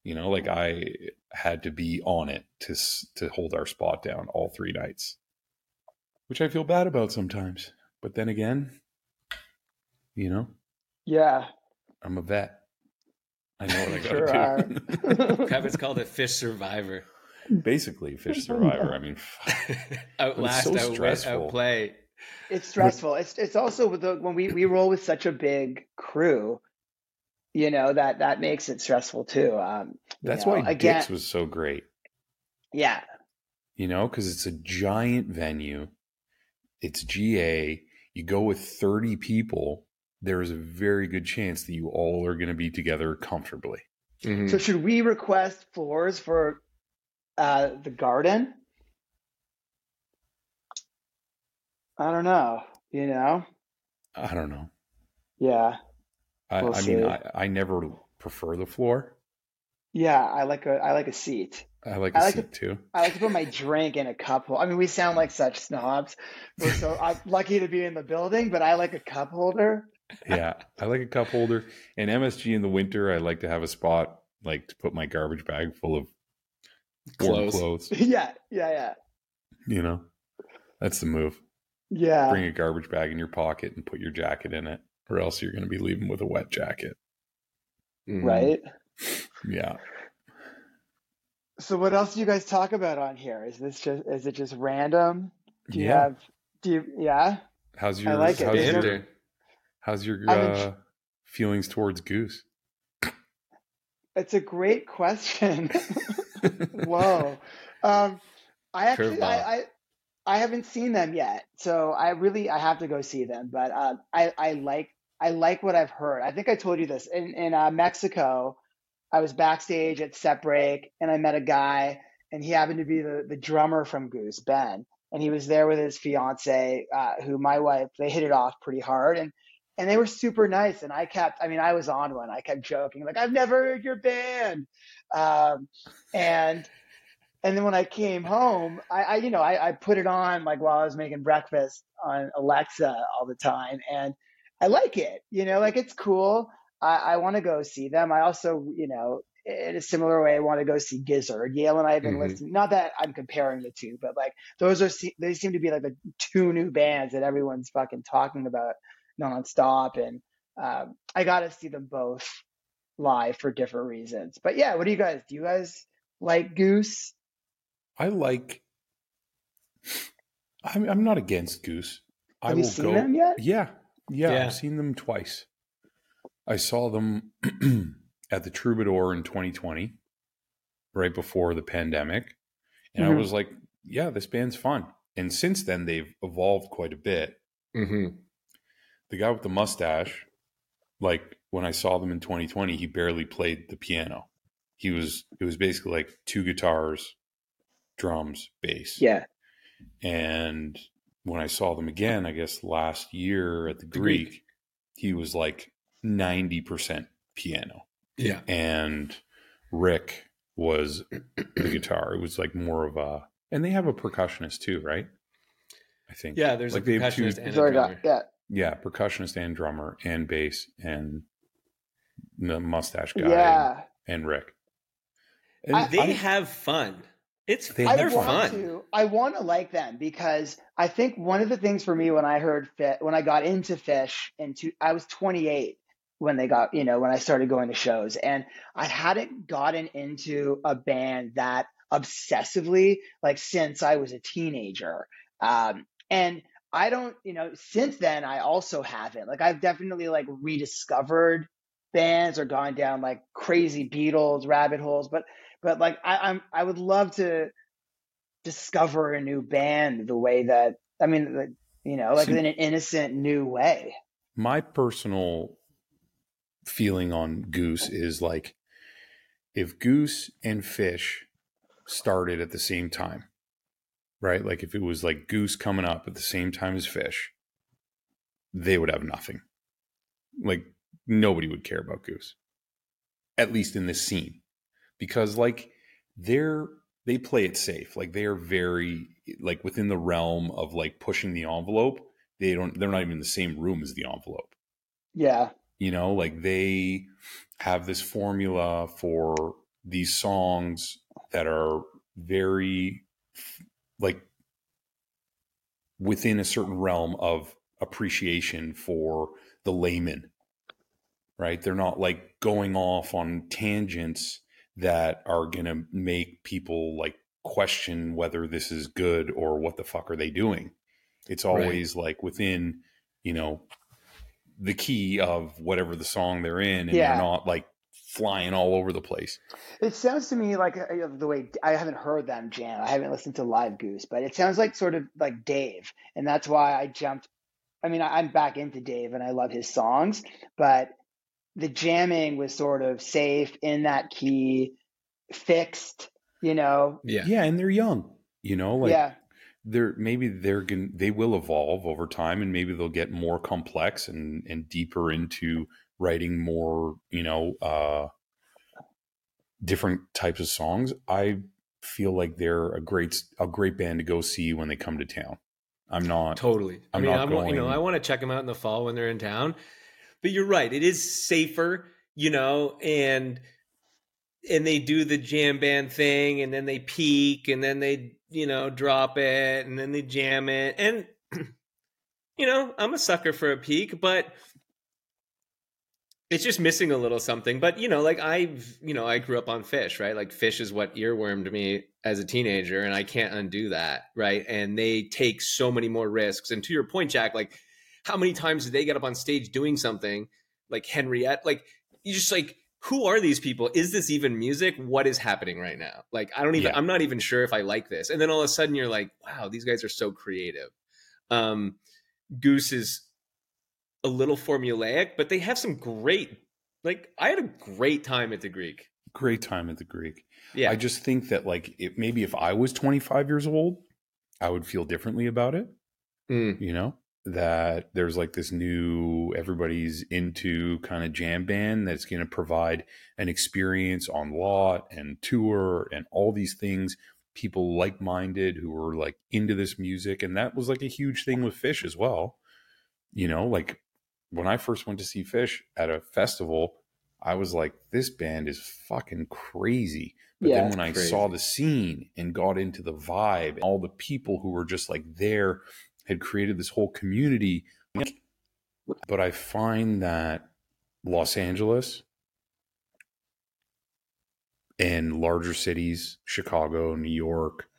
You know, like I had to be on it to to hold our spot down all three nights, which I feel bad about sometimes. But then again, you know, Yeah. I'm a vet. I know what I [LAUGHS] got to do. [LAUGHS] Kravitz called it Phish Survivor. Basically, Phish survivor. I mean, [LAUGHS] Outlast, so outwit, stressful. outplay. It's stressful. It's it's also the when we we roll with such a big crew, you know that that makes it stressful too. Um, that's know, why again, Dick's was so great. yeah, You know, because it's a giant venue. It's GA. You go with 30 people. There is a very good chance that you all are going to be together comfortably. Mhm. So should we request floors for uh, the garden? I don't know. You know, I don't know. yeah, I, We'll I mean, I, I never prefer the floor. yeah. I like a I like a seat. I like I a like seat too. I like to put my drink in a cup holder. I mean, we sound like such snobs. We're so [LAUGHS] I'm lucky to be in the building, but I like a cup holder. [LAUGHS] yeah, I like a cup holder. And MSG in the winter, I like to have a spot like to put my garbage bag full of Clothes. clothes. [LAUGHS] yeah, yeah, yeah, You know, that's the move. yeah. Bring a garbage bag in your pocket and put your jacket in it, or else you're going to be leaving with a wet jacket. Mhm. Right. Yeah. So what else do you guys talk about on here? Is this just is it just random? Do you yeah. have do you yeah? how's I your like it. how's Is your, Banter. how's your uh, in- feelings towards Goose? It's a great question. [LAUGHS] Whoa. Um I actually I, I I haven't seen them yet. So I really I have to go see them. But uh, I I like I like what I've heard. I think I told you this. In in uh, Mexico, I was backstage at Set Break and I met a guy and he happened to be the the drummer from Goose, Ben. And he was there with his fiance, uh, who my wife, they hit it off pretty hard. And and they were super nice. And I kept, I mean, I was on one. I kept joking like, "I've never heard your band," um, and and then when I came home, I, I you know, I, I put it on like while I was making breakfast on Alexa all the time, and I like it. You know, like it's cool. I, I want to go see them. I also, you know, in a similar way, I want to go see Gizzard. Yale and I have been Mhm. listening. Not that I'm comparing the two, but like those are they seem to be like the two new bands that everyone's fucking talking about nonstop, and um, I got to see them both live for different reasons. But yeah, what do you guys? Do you guys like Goose? I like. I'm I'm not against Goose. I Have will you seen go. them yet? Yeah, yeah, Yeah. I've seen them twice. I saw them [CLEARS THROAT] at the Troubadour in 2020, right before the pandemic, and I Mhm. was like, "Yeah, this band's fun." And since then, they've evolved quite a bit. Mm-hmm. The guy with the mustache, like when I saw them in 2020, he barely played the piano. He was it was basically like two guitars, drums, bass. Yeah. And when I saw them again, I guess last year at the The Greek, Greek. he was like 90% piano. Yeah. And Rick was the guitar. It was like more of a, and they have a percussionist too, right? I think. Yeah, there's Like a they have two- percussionist and a Sorry, drummer. yeah. Yeah, percussionist and drummer and bass and the mustache guy Yeah. and, and Rick. And I- They I'm- have fun. It's They I want fun. to. I want to like them because I think one of the things for me when I heard fit when I got into Phish into I was 28 when they got you know when I started going to shows and I hadn't gotten into a band that obsessively like since I was a teenager um, and I don't you know since then I also haven't like I've definitely like rediscovered bands or gone down like crazy Beatles rabbit holes but but like I, I'm I would love to discover a new band the way that I mean like, you know like See- in an innocent new way. my personal feeling on Goose is like if Goose and Phish started at the same time, right? Like if it was like Goose coming up at the same time as Phish, they would have nothing. Like nobody would care about Goose, at least in this scene, because like they're they play it safe. Like they are very like within the realm of like pushing the envelope. They don't. They're not even in the same room as the envelope Yeah. you know like they have this formula for these songs that are very like within a certain realm of appreciation for the layman right they're not like going off on tangents that are going to make people like question whether this is good or what the fuck are they doing it's Right. always like within you know the key of whatever the song they're in and Yeah. they're not like flying all over the place It sounds to me like uh, the way I haven't heard them jam. I haven't listened to Live Goose, but it sounds like sort of like Dave, and that's why I jumped. I mean, I- I'm back into Dave, and I love his songs, but the jamming was sort of safe in that key, fixed. You know, Yeah. yeah and they're young you know like yeah, they're maybe they're gonna they will evolve over time and maybe they'll get more complex and and deeper into writing more you know uh different types of songs i feel like they're a great a great band to go see when they come to town i'm not Totally. I I'm mean, not I'm, you know, I want to check them out in the fall when they're in town. But you're right; it is safer, you know, and and they do the jam band thing, and then they peak, and then they, you know, drop it, and then they jam it, and [CLEARS THROAT] you know, I'm a sucker for a peak, but it's just missing a little something. But you know, like I've, you know, I grew up on Phish, right? Like Phish is what earwormed me as a teenager, and I can't undo that, right? And they take so many more risks. And to your point, Jack, like how many times did they get up on stage doing something like Henriette? Like you just like. Who are these people? Is this even music? What is happening right now? Like, I don't even, Yeah. I'm not even sure if I like this. And then all of a sudden you're like, wow, these guys are so creative. Um, Goose is a little formulaic, but they have some great. Like I had a great time at the Greek. great time at the greek Yeah, i just think that like it maybe if i was 25 years old i would feel differently about it Mm. you know that there's like this new everybody's into kind of jam band that's going to provide an experience on lot and tour and all these things. People like-minded who were like into this music and that was like a huge thing with Phish as well. You know like when i first went to see Phish at a festival i was like this band is fucking crazy. But Yeah, then when i crazy. saw the scene and got into the vibe all the people who were just like there had created this whole community. But i find that los angeles and larger cities chicago new york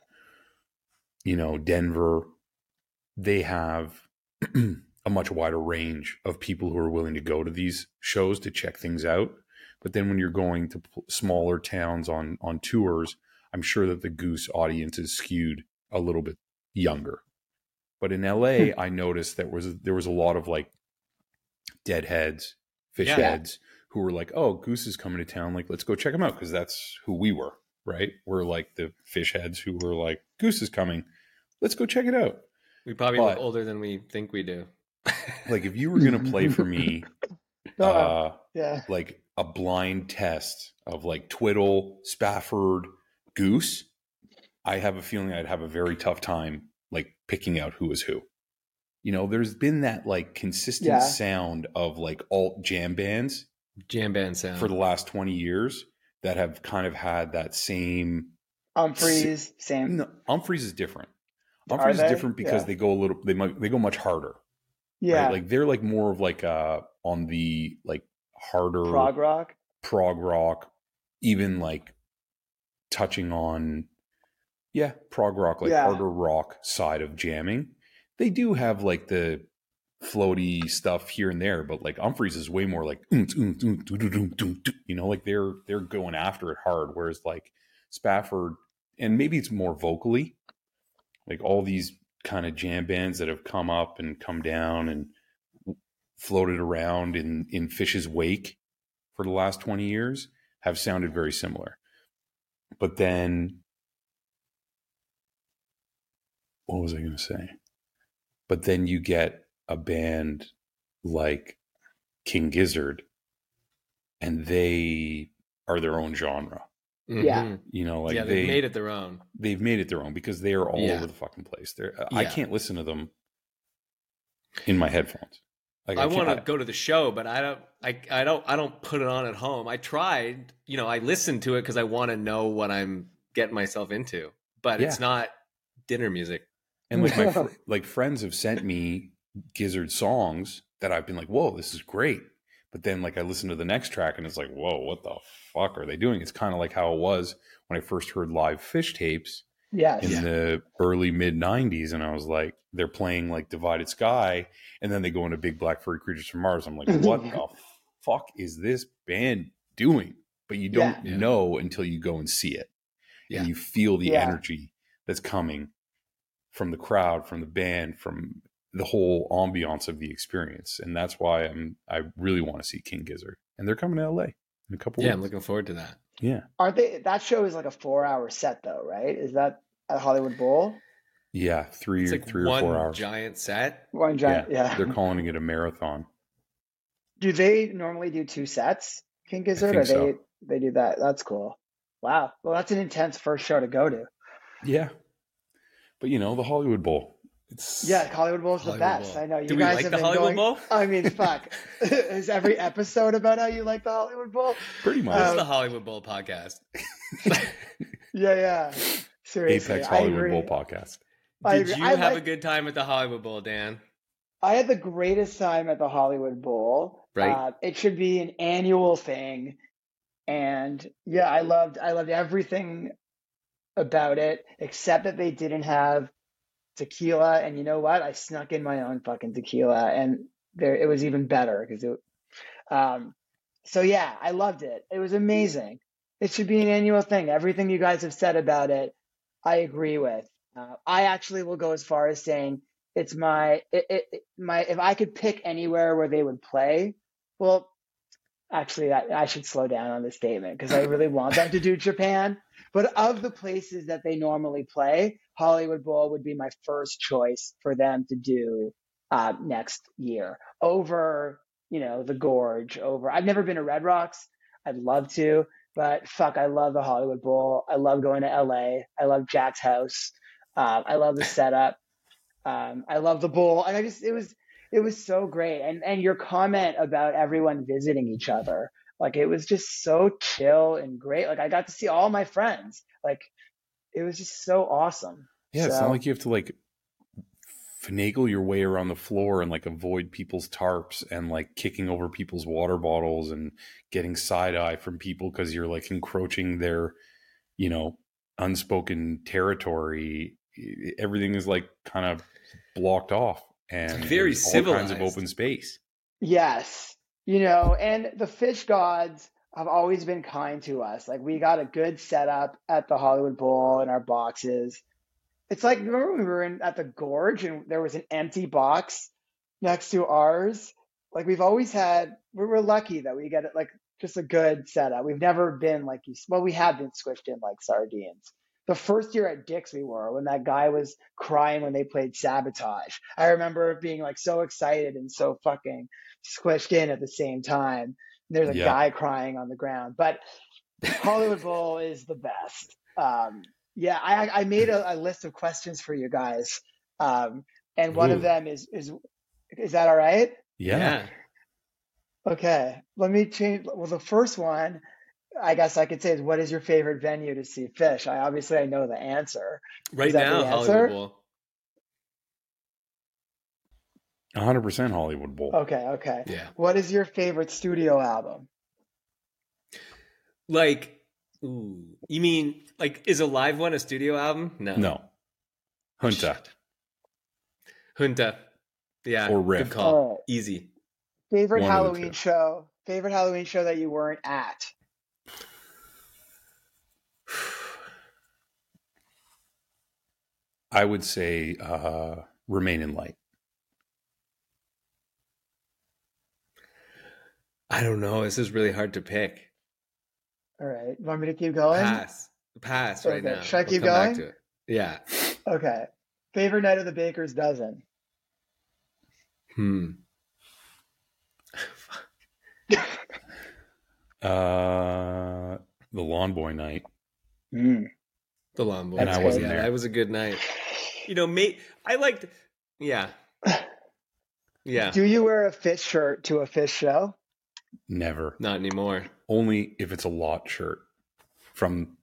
you know denver they have [CLEARS THROAT] a much wider range of people who are willing to go to these shows to check things out. But then when you're going to smaller towns on on tours i'm sure that the goose audience is skewed a little bit younger but in la i noticed that was there was a lot of like deadheads Phish Yeah. heads who were like oh goose is coming to town like let's go check him out because that's who we were right we're like the Phish heads who were like goose is coming let's go check it out We probably But- look older than we think we do. like if you were gonna [LAUGHS] play for me [LAUGHS] No, uh yeah. like a blind test of like twiddle spafford goose i have a feeling i'd have a very tough time like picking out who is who you know there's been that like consistent Yeah. sound of like alt jam bands Jam band sound. for the last 20 years that have kind of had that same Umphreys, same. no, Umphreys is different Are Umphreys is different because Yeah. they go a little they might they go much harder Yeah. right? like they're like more of like uh on the like harder prog rock. prog rock, even like touching on, yeah, prog rock, like Yeah. harder rock side of jamming. They do have like the floaty stuff here and there, but like Umphreys is way more like, you know, like they're they're going after it hard. Whereas like Spafford, and maybe it's more vocally, like all these kind of jam bands that have come up and come down and floated around in in Phish's wake for the last 20 years have sounded very similar. But then what was I going to say? But then you get a band like King Gizzard and they are their own genre. Yeah. Mhm. You know, like yeah, they they made it their own. they've made it their own because they are all Yeah. over the fucking place. They're, I can't listen to them in my headphones. Like, I, can't- want to go to the show, but I don't. I, I don't. I don't put it on at home. I tried. You know, I listened to it because I want to know what I'm getting myself into. But it's not dinner music. And like my [LAUGHS] fr- like friends have sent me Gizzard songs that I've been like, "Whoa, this is great." But then like I listen to the next track and it's like, "Whoa, what the fuck are they doing?" It's kind of like how it was when I first heard live Phish tapes Yes. in the early mid 90s and I was like, they're playing like Divided Sky and then they go into Big Black Furry Creatures from Mars. I'm like, [LAUGHS] "What the fuck is this band doing?" But you don't Yeah. Yeah. know until you go and see it. Yeah. And you feel the Yeah. energy that's coming from the crowd, from the band, from the whole ambiance of the experience. And that's why I'm I really want to see King Gizzard. And they're coming to LA in a couple Yeah, I'm looking forward to that. yeah. Aren't they? That show is like a four-hour set, though, right? Is that at Hollywood Bowl? Yeah, three It's or like three or four hours. giant set. One giant. Yeah. They're calling it a marathon. do they normally do two sets, King Gizzard? think or they so. they do that? That's cool. Wow. Well, that's an intense first show to go to. Yeah. But you know, the Hollywood Bowl. It's Yeah, Hollywood Bowl is the best. Bowl. I know you Do we guys like have the been Hollywood going. Bowl? [LAUGHS] I mean, fuck. [LAUGHS] is every episode about how you like the Hollywood Bowl? pretty much This Um, is the Hollywood Bowl podcast. [LAUGHS] Yeah, yeah. Seriously, Apex I Hollywood agree. Bowl podcast. I Did you I have a good time at the Hollywood Bowl, Dan? I had the greatest time at the Hollywood Bowl. Right. Uh, it should be an annual thing, and yeah, I loved I loved everything about it except that they didn't have tequila. And you know what? I snuck in my own fucking tequila, and there it was even better because it. Um, so yeah, I loved it. It was amazing. It should be an annual thing. Everything you guys have said about it, I agree with. Uh, I actually will go as far as saying it's my it, it, my if I could pick anywhere where they would play, well, actually I, I should slow down on this statement because I really want them to do Japan. But of the places that they normally play, Hollywood Bowl would be my first choice for them to do uh, next year over you know the Gorge. Over I've never been to Red Rocks. I'd love to, but fuck, I love the Hollywood Bowl. I love going to LA. I love Jack's house. Um, I love the [LAUGHS] setup. Um, I love the bowl, and I just it was it was so great. And and your comment about everyone visiting each other, like it was just so chill and great. Like I got to see all my friends. Like it was just so awesome. Yeah, it's So- not like you have to like finagle your way around the floor and like avoid people's tarps and like kicking over people's water bottles and getting side eye from people because you're like encroaching their, you know, unspoken territory. Everything is like kind of blocked off and Very there's all kinds of civilized. open space. Yes. You know, and the Phish gods have always been kind to us. Like we got a good setup at the Hollywood Bowl in our boxes. It's like remember we were in at the gorge and there was an empty box next to ours? Like we've always had we were lucky that we get it like just a good setup. We've never been like you well, we have been squished in like sardines. The first year at Dick's we were when that guy was crying when they played sabotage. I remember being like so excited and so fucking squished in at the same time. There's a Yeah. guy crying on the ground, but Hollywood [LAUGHS] Bowl is the best. Um, yeah, I, I made a, a list of questions for you guys, um, and one of them is is is that all right? Yeah. Okay, let me change. Well, the first one, I guess I could say is what is your favorite venue to see Phish? I obviously I know the answer. Right Is that now, the Hollywood? Bowl. 100% Hollywood Bowl. Okay, okay. Yeah. What is your favorite studio album? Like, ooh, you mean like is a live one a studio album? No. No. Hunta. Junta. Yeah. Or Good call. All right. Easy. Favorite One Halloween show? Favorite Halloween show that you weren't at? I would say uh, Remain in Light. I don't know. This is really hard to pick. All right. Want me to keep going? Pass. Pass right Okay. now. Should I keep come back going? to it. Yeah. Okay. Favorite night of the Baker's dozen? Hmm. [LAUGHS] Uh, the Lawn Boy Night. Mm. The Lawn Boy. And I wasn't there. That was a good night. You know, mate, I liked. Yeah. [SIGHS] Yeah. Do you wear a Phish shirt to a Phish show? Never. Not anymore. Only if it's a lot shirt from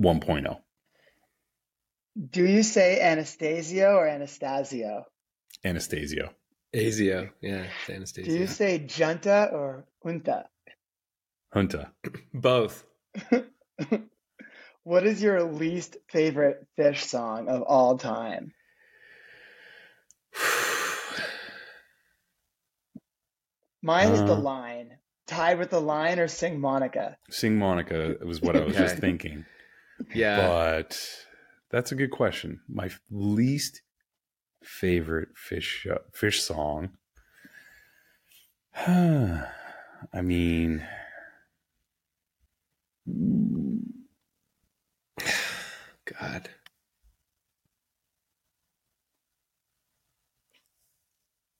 oh. 1.0. Do you say Anastasio or Anastasio? Anastasio. Azio. Yeah. It's Do you say junta or junta? Hunta. Both. [LAUGHS] What is your least favorite Phish song of all time? [SIGHS] Mine is the Uh. line. Tied with the line or sing Monica. Sing Monica was what I was just thinking. yeah. But that's a good question. My least favorite Phish uh, Phish song. [SIGHS] I mean, God.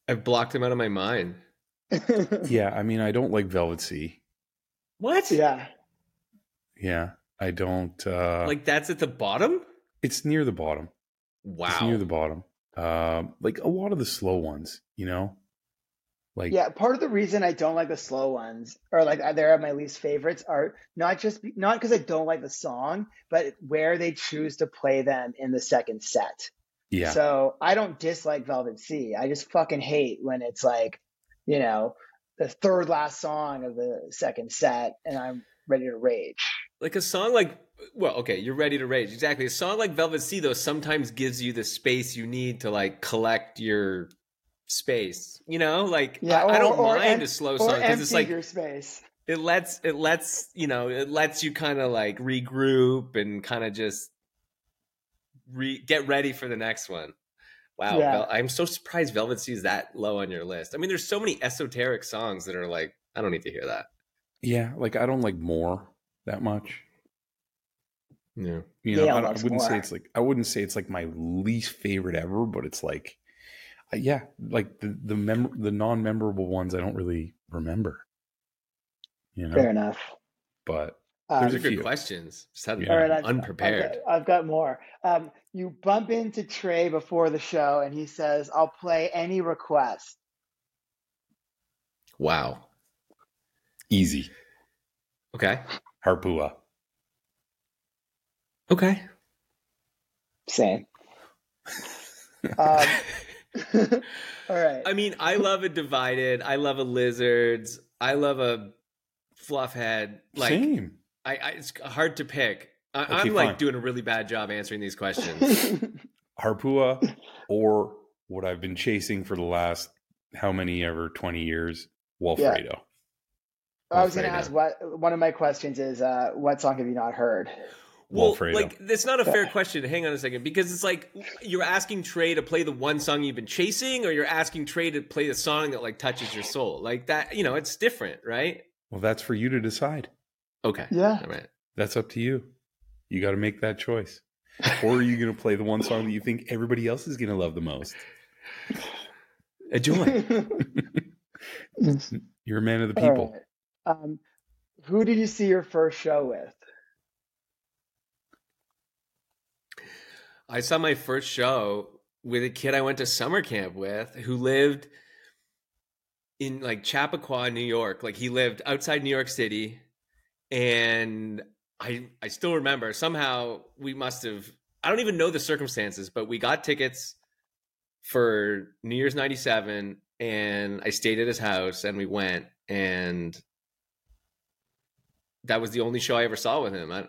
I've blocked him out of my mind. [LAUGHS] yeah, I mean, I don't like Velvet Sea. What? yeah. Yeah, I don't. uh Like that's at the bottom? It's near the bottom. Wow. It's near the bottom. Um, like a lot of the slow ones, you know, like Yeah, part of the reason I don't like the slow ones, or like uh, they're my least favorites, are not just be- not because I don't like the song, but where they choose to play them in the second set. yeah, So I don't dislike Velvet Sea. I just fucking hate when it's like, you know, the third last song of the second set, and I'm ready to rage. like a song like well okay you're ready to rage exactly a song like velvet sea though sometimes gives you the space you need to like collect your space you know like Yeah, I, I don't or mind em- a slow song because it's like your space. it lets it lets you know it lets you kind of like regroup and kind of just re- get ready for the next one wow Yeah. Vel- i'm so surprised velvet sea is that low on your list i mean there's so many esoteric songs that are like i don't need to hear that yeah. Like I don't like more that much. yeah You know, Gail I, I wouldn't say it's like I wouldn't say it's like my least favorite ever, but it's like Uh, yeah, like the the mem- the non memorable ones, I don't really remember. You know, Fair enough. but Um, There's Those a are good few. questions. Just had Yeah. all right, I've, unprepared. I've got, I've got more. Um, you bump into Trey before the show, and he says, "I'll play any request." Wow. easy. Okay. Harpua. Okay. Same. Um, [LAUGHS] all right. I mean, I love a divided. I love a lizards. I love a Fluffhead. Like Same. I, I it's hard to pick. I, Okay, I'm like fine. doing a really bad job answering these questions. [LAUGHS] Harpua or what I've been chasing for the last how many ever 20 years, Walfredo. I was going to ask what one of my questions is, uh, what song have you not heard? Well, Walfredo. like that's not a fair question. Hang on a second, because it's like you're asking Trey to play the one song you've been chasing, or you're asking Trey to play the song that like touches your soul. Like that, you know, it's different, right? Well, that's for you to decide. Okay, Yeah. all right. That's up to you. You got to make that choice. Or are you going to play the one song that you think everybody else is going to love the most? A joy. [LAUGHS] You're a man of the people. right. Um, who did you see your first show with? I saw my first show with a kid I went to summer camp with who lived in like Chappaqua, New York. Like he lived outside New York City and I I still remember somehow we must have I don't even know the circumstances, but we got tickets for New Year's 97 and I stayed at his house and we went and that was the only show I ever saw with him. I,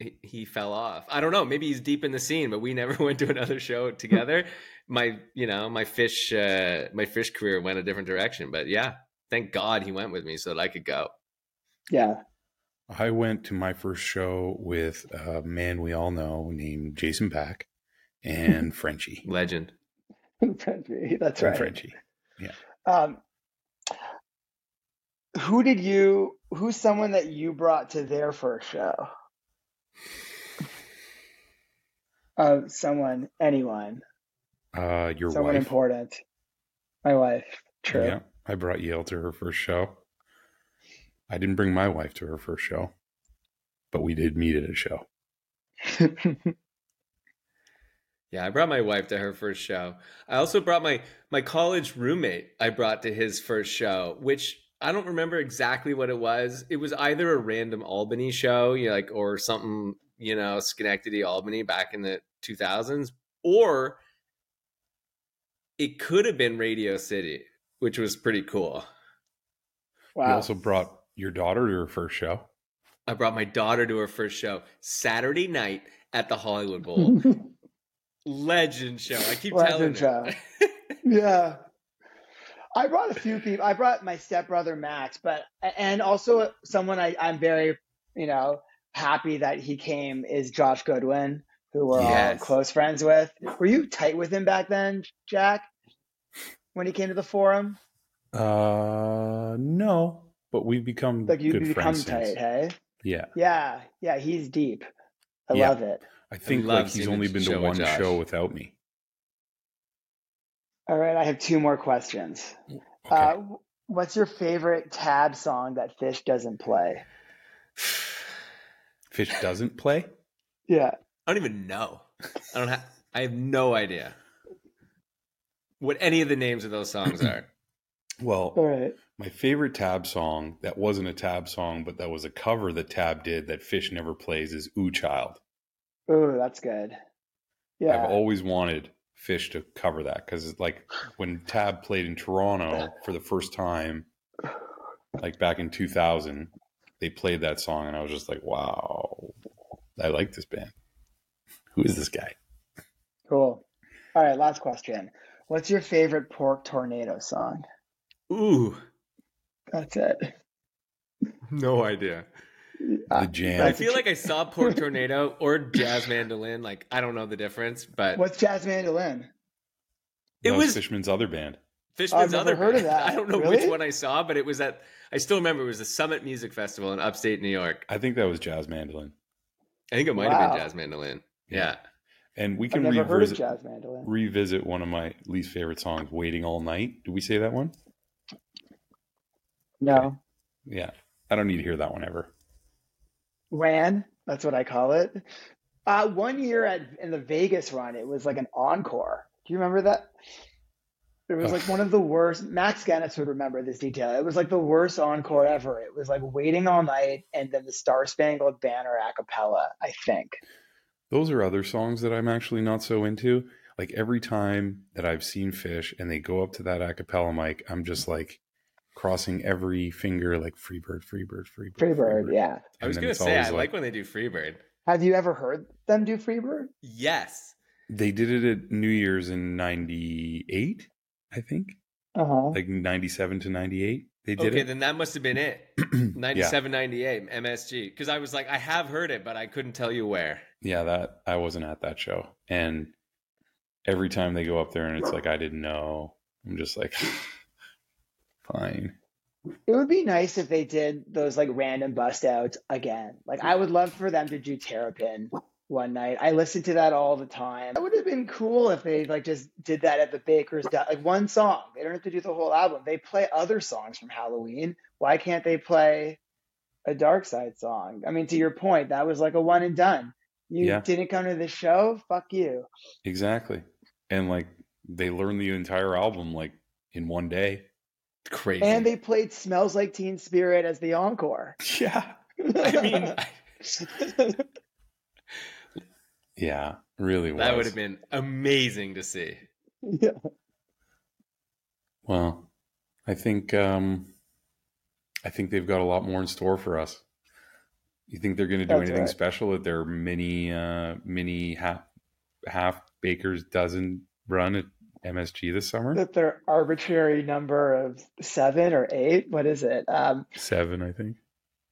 he, he fell off. I don't know. Maybe he's deep in the scene, but we never [LAUGHS] went to another show together. my, you know, my Phish, uh, my Phish career went a different direction. But yeah, thank God he went with me so that I could go. Yeah. I went to my first show with a man we all know named Jason Pack and [LAUGHS] Frenchie. Legend. Frenchie, That's And right. Frenchie. Um, who did you? Who's someone that you brought to their first show? Uh, someone, anyone, Uh, your someone wife. important. My wife. True. Yeah, I brought Yale to her first show. I didn't bring my wife to her first show, but we did meet at a show. [LAUGHS] Yeah, I brought my wife to her first show. I also brought my my college roommate. I brought to his first show, which I don't remember exactly what it was. It was either a random Albany show, you know, like or something, you know, Schenectady, Albany back in the 2000s, or it could have been Radio City, which was pretty cool. We wow. also brought your daughter to her first show. I brought my daughter to her first show Saturday night at the Hollywood Bowl. [LAUGHS] Legend show. I keep telling Legend her. [LAUGHS] yeah. I brought a few people. I brought my stepbrother Max, but and also someone I, I'm very, you know, happy that he came is Josh Goodwin, who we're all close friends with. Were you tight with him back then, Jack? When he came to the forum, Uh, no, but we've become like you good become friends tight, since. hey? Yeah, Yeah, yeah, he's deep. I Yeah. love it. I think love like he's only been to one Josh. show without me. All right, I have two more questions. Okay. Uh, what's your favorite Tab song that Phish doesn't play? Phish doesn't play. Yeah. I don't even know. I don't have. I have no idea what any of the names of those songs are. [CLEARS THROAT] Well, All right. my favorite Tab song that wasn't a Tab song, but that was a cover that Tab did that Phish never plays is "Ooh Child." Ooh, that's good. Yeah. I've always wanted Phish to cover that because, like, when Tab played in Toronto for the first time, like back in 2000, they played that song, and I was just like, "Wow, I like this band. Who is this guy?" Cool. All right, last question. What's your favorite Pork Tornado song? Ooh, That's it. no idea. The jam. I feel like I saw Pork Tornado [LAUGHS] or Jazz Mandolin. Like I don't know the difference, but What's Jazz Mandolin? it That was Fishman's other band. Fishman's I've never other heard of band. [LAUGHS] that. I don't know Really? which one I saw, but it was at. I still remember it was the Summit Music Festival in upstate New York. I think that was Jazz Mandolin. I think it might have been Jazz Mandolin. Yeah. And we I've can never heard of revisit, jazz mandolin. revisit one of my least favorite songs, "Waiting All Night." Did we say that one? No, Yeah, I don't need to hear that one ever. Ran. That's what I call it. Uh, one year at in the Vegas run, it was like an encore. Do you remember that? It was like one of the worst. Max Gannis would remember this detail. It was like the worst encore ever. It was like waiting all night and then the Star Spangled Banner a cappella, I think. Those are other songs that I'm actually not so into. Like every time that I've seen Phish and they go up to that a cappella mic, I'm just like crossing every finger, like Freebird, Freebird, Freebird, Freebird, yeah. I was gonna say I always like when they do Freebird. Have you ever heard them do Freebird? Yes. They did it at New Year's in '98, I think, Uh huh. like '97 to '98. They did it. Okay, it. then that must have been it. [CLEARS THROAT] yeah, 97, 98, MSG. Because I was like, I have heard it, but I couldn't tell you where. yeah. That I wasn't at that show, and every time they go up there and it's like I didn't know. I'm just like, [LAUGHS] fine. It would be nice if they did those like random bust outs again. Like I would love for them to do Terrapin one night. I listen to that all the time. That would have been cool if they like just did that at the Baker's Dot, like one song. They don't have to do the whole album. They play other songs from Halloween. Why can't they play a Dark Side song? I mean, to your point, that was like a one and done. You Yeah. didn't come to the show, fuck you. Exactly. And like they learned the entire album like in one day. Crazy. And they played "Smells Like Teen Spirit" as the encore. [LAUGHS] Yeah. I [LAUGHS] mean, Yeah. Really was. that would have been amazing to see. yeah. Well, I think um I think they've got a lot more in store for us. You think they're going to do That's anything right. special at their mini uh mini half half baker's dozen run at MSG this summer? that their arbitrary number of seven or eight. What is it? Um, 7, I think.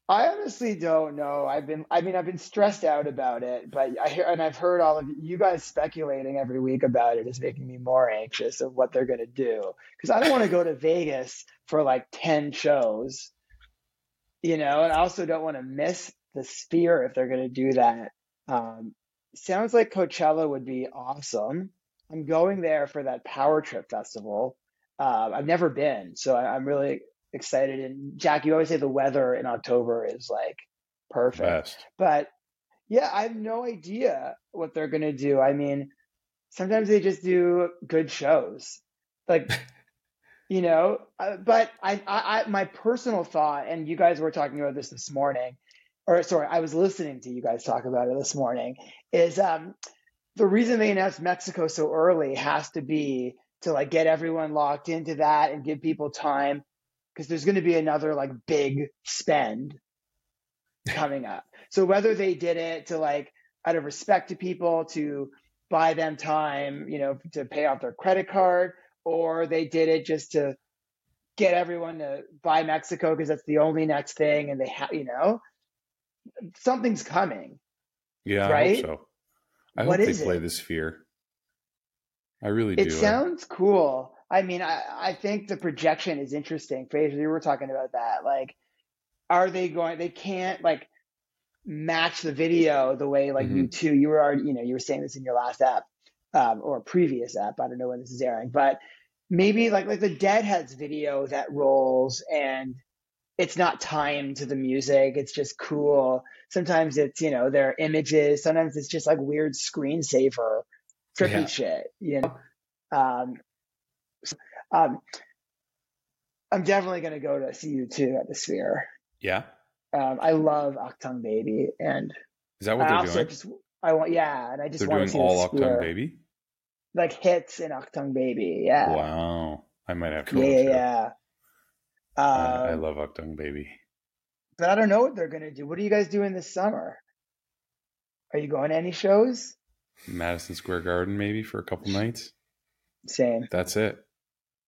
I honestly don't know. I've been, I mean, I've been stressed out about it, but I hear, and I've heard all of you guys speculating every week about it is making me more anxious of what they're going to do. Because I don't want to go to Vegas for like 10 shows, you know, and I also don't want to miss the sphere if they're going to do that. Um, sounds like Coachella would be awesome. I'm going there for that Power Trip Festival. Uh, I've never been, so I, I'm really excited. And Jack, you always say the weather in October is like perfect, Best. but yeah, I have no idea what they're gonna do. I mean, sometimes they just do good shows, like [LAUGHS] you know. Uh, but I, I, I, my personal thought, and you guys were talking about this this morning, or sorry, I was listening to you guys talk about it this morning. Is um, the reason they announced Mexico so early has to be to like get everyone locked into that and give people time because there's going to be another like big spend [LAUGHS] coming up. So whether they did it to like out of respect to people to buy them time, you know, to pay off their credit card, or they did it just to get everyone to buy Mexico because that's the only next thing, and they have, you know, something's coming. Yeah, I Right? so. I What hope is they play it? the sphere. I really do. It sounds cool. I mean, I, I think the projection is interesting. Fraser, you were talking about that. Like, are they going? They can't like match the video the way like U2. You were already, you know, you were saying this in your last app um, or previous app. I don't know when this is airing, but maybe like like the Deadheads video that rolls and it's not timed to the music. It's just cool. Sometimes it's you know their images. Sometimes it's just like weird screensaver, trippy Yeah. shit. You know. Um, so, um, I'm definitely going to go to see U2 at the Sphere. yeah. Um, I love Achtung Baby, and Is that what I they're also doing? just I want yeah, and I just They're want doing to see all. Achtung Baby? like hits in Achtung Baby. Yeah, Wow. I might have to yeah, yeah. Too. yeah. I, I Um, love Achtung Baby. but I don't know what they're going to do. What are you guys doing this summer? Are you going to any shows? Madison Square Garden maybe for a couple nights. Same. That's it.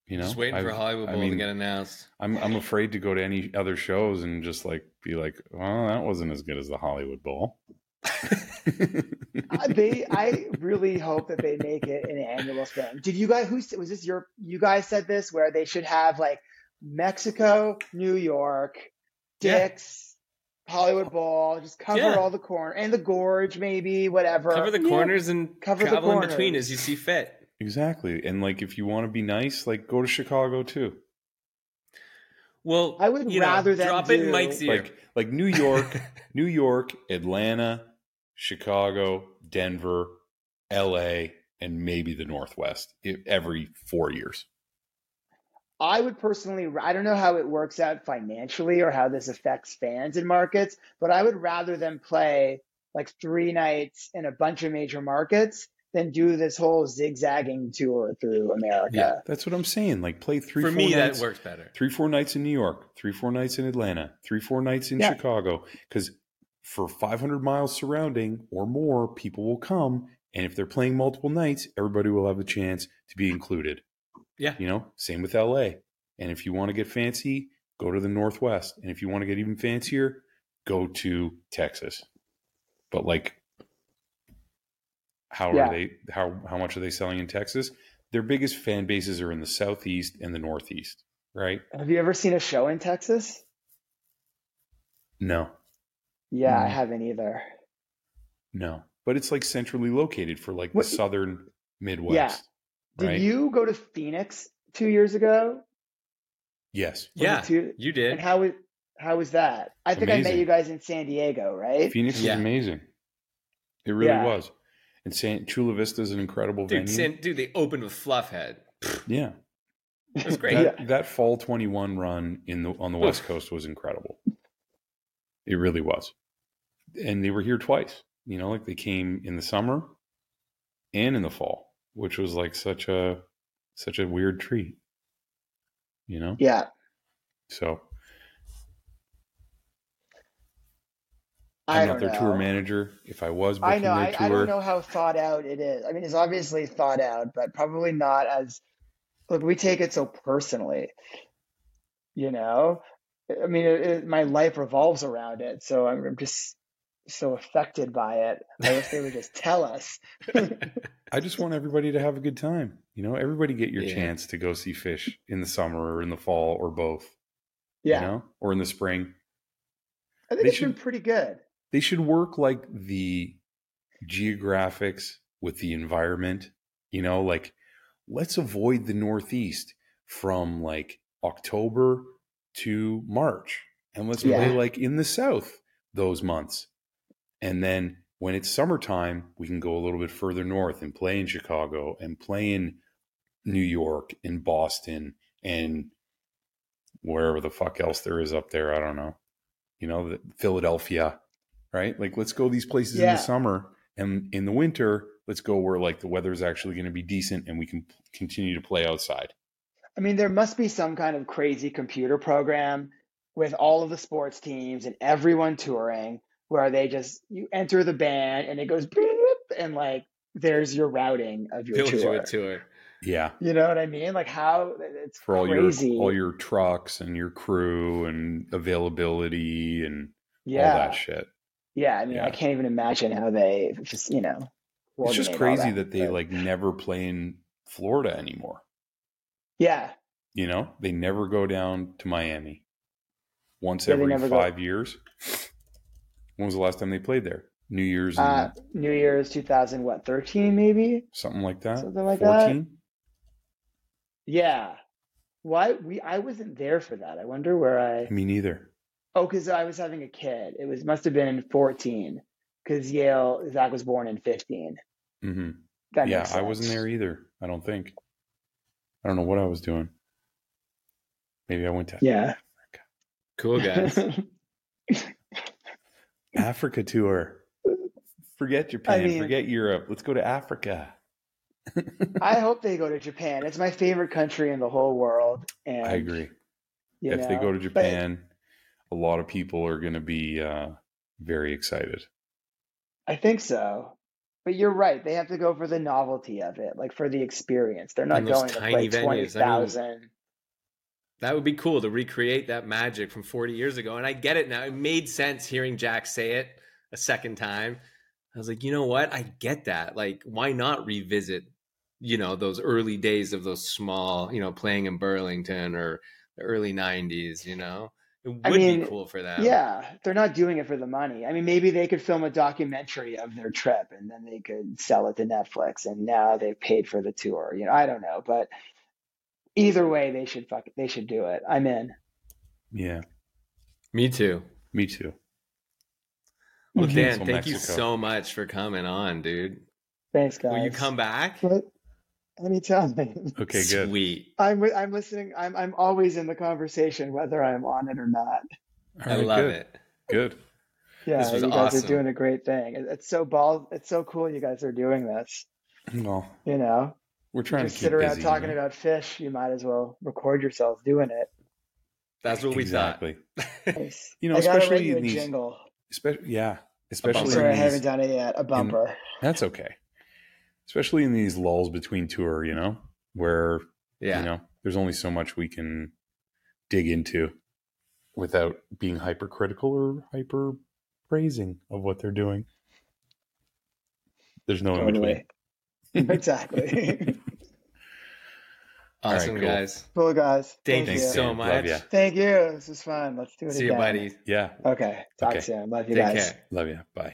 You know, Just waiting for I've- Hollywood I Bowl to get announced. I'm I'm afraid to go to any other shows and just like be like, well, that wasn't as good as the Hollywood Bowl. [LAUGHS] Uh, they, I really hope that they make it an annual thing. Did you guys? Who was this? Your you guys said this where they should have like Mexico, New York, Yeah. Dick's, Hollywood Bowl, just cover Yeah. all the corner and the gorge, maybe whatever. Cover the Yeah. corners and Cover the travel in between as you see fit. Exactly. And like if you want to be nice, like go to Chicago too. Well, I would you know, rather them drop it in Mike's ear. Like like New York, [LAUGHS] New York, Atlanta, Chicago, Denver, LA, and maybe the Northwest every 4 years. I would personally, I don't know how it works out financially or how this affects fans in markets, but I would rather them play like three nights in a bunch of major markets than do this whole zigzagging tour through America. Yeah, That's what I'm saying. Like play 3 For 4 me, nights. that works better. three four nights in new york three four nights in atlanta three four nights in Yeah. chicago because for 500 miles surrounding or more people will come and if they're playing multiple nights everybody will have a chance to be included Yeah. you know same with la and if you want to get fancy go to the northwest and if you want to get even fancier go to texas but like how Yeah. are they how how much are they selling in texas their biggest fan bases are in the southeast and the northeast right Have you ever seen a show in Texas? No, Yeah, I Mm. haven't either. no. But it's like centrally located for like What- the southern Midwest. Did right? you go to Phoenix two years ago? Yes. Was Yeah, two- you did. And how was how was that? I think I met you guys in San Diego, right? Phoenix Yeah. was amazing. It really Yeah. was. And San Chula Vista is an incredible dude, venue. San, dude, they opened with Fluffhead. yeah. It was great. That, that fall 21 run in the on the West Coast was incredible. It really was. And they were here twice. You know, like they came in the summer and in the fall, which was like such a such a weird treat. You know? Yeah. So I I'm don't not their know. tour manager. If I was I know. their I, tour, I don't know how thought out it is. I mean, it's obviously thought out, but probably not as. Look, we take it so personally. You know, I mean, it, it, my life revolves around it, so I'm I'm just so affected by it. I wish they would just tell us. [LAUGHS] [LAUGHS] I just want everybody to have a good time. You know, everybody get your Yeah. chance to go see Phish in the summer or in the fall or both. Yeah, You know, or in the spring. I think they it's been should- pretty good. They should work like the geographics with the environment. You know, like let's avoid the Northeast from like October to March, and let's play like in the South those months. And then when it's summertime, we can go a little bit further north and play in Chicago and play in New York and Boston and wherever the fuck else there is up there. I don't know. You know, the- Philadelphia, right? Like, let's go these places in the summer and in the winter, let's go where like the weather is actually going to be decent and we can continue to play outside. I mean, there must be some kind of crazy computer program with all of the sports teams and everyone touring where they just you enter the band and it goes beep, and like there's your routing of your Build you tour. a tour. Yeah. You know what I mean? Like how it's For all crazy. your all your trucks and your crew and availability and yeah, all that shit. yeah. I mean, Yeah. I can't even imagine how they just you know. It's just crazy that, they but- like never play in Florida anymore. Yeah, You know, they never go down to Miami once Yeah, every never go- five years. When was the last time they played there? New Year's and uh, New Year's 2000 what 13 maybe something like that. something like that. Fourteen. yeah. Why we I wasn't there for that. I wonder where I Me neither. Oh, because I was having a kid. It was must have been 14. Because Yale, Zach was born in 15. Mm-hmm. That Yeah, I wasn't there either. I don't think. I don't know what I was doing. Maybe I went to Yeah. Cool guys. [LAUGHS] Africa tour. Forget Japan. mean- forget Europe. Let's go to Africa. I hope they go to Japan. It's my favorite country in the whole world. And I agree. you if they go to but- Japan, a lot of people are going to be uh, very excited. I think so. But you're right. They have to go for the novelty of it, like for the experience. They're not going to tiny play venues. I mean, 20,000. That would be cool to recreate that magic from 40 years ago. And I get it now. It made sense hearing Jack say it a second time. I was like, you know what? I get that. Like, why not revisit, you know, those early days of those small, you know, playing in Burlington or the early 90s, you know? It would I mean, be cool for them. Yeah, they're not doing it for the money. I mean, maybe they could film a documentary of their trip and then they could sell it to Netflix and now they've paid for the tour. You know, I don't know, but either way they should fuck they should do it. I'm in. Yeah, Me too. me too. Well. Dan, Kanter thank you so much for coming on, dude. Thanks guys. Will you come back? But anytime. [LAUGHS] Okay, good. Sweet. I'm I'm listening. I'm I'm always in the conversation whether I'm on it or not. All I love good. it. Good. Yeah, This was you guys awesome. are doing a great thing. It's so ball. It's so cool. You guys are doing this. Well, You know, we're trying just to keep sit around busy, talking you know? about Phish. You might as well record yourself doing it. That's what we exactly. thought. Nice. [LAUGHS] You know, I especially you in a these- jingle. Especially, yeah, bumper. especially Sorry, I haven't done it yet. A bumper. that's okay. Especially in these lulls between tour, you know, where yeah. you know there's only so much we can dig into without being hypercritical or hyper praising of what they're doing. There's no in between. [LAUGHS] Exactly. [LAUGHS] All right, Awesome, cool. guys. cool guys. Thank Thank you you. so Love much. ya. Thank you. This was fun. Let's do it See you, again. buddy. Yeah. Okay. Talk Okay. soon. Love you Take guys. care. Love you. Bye.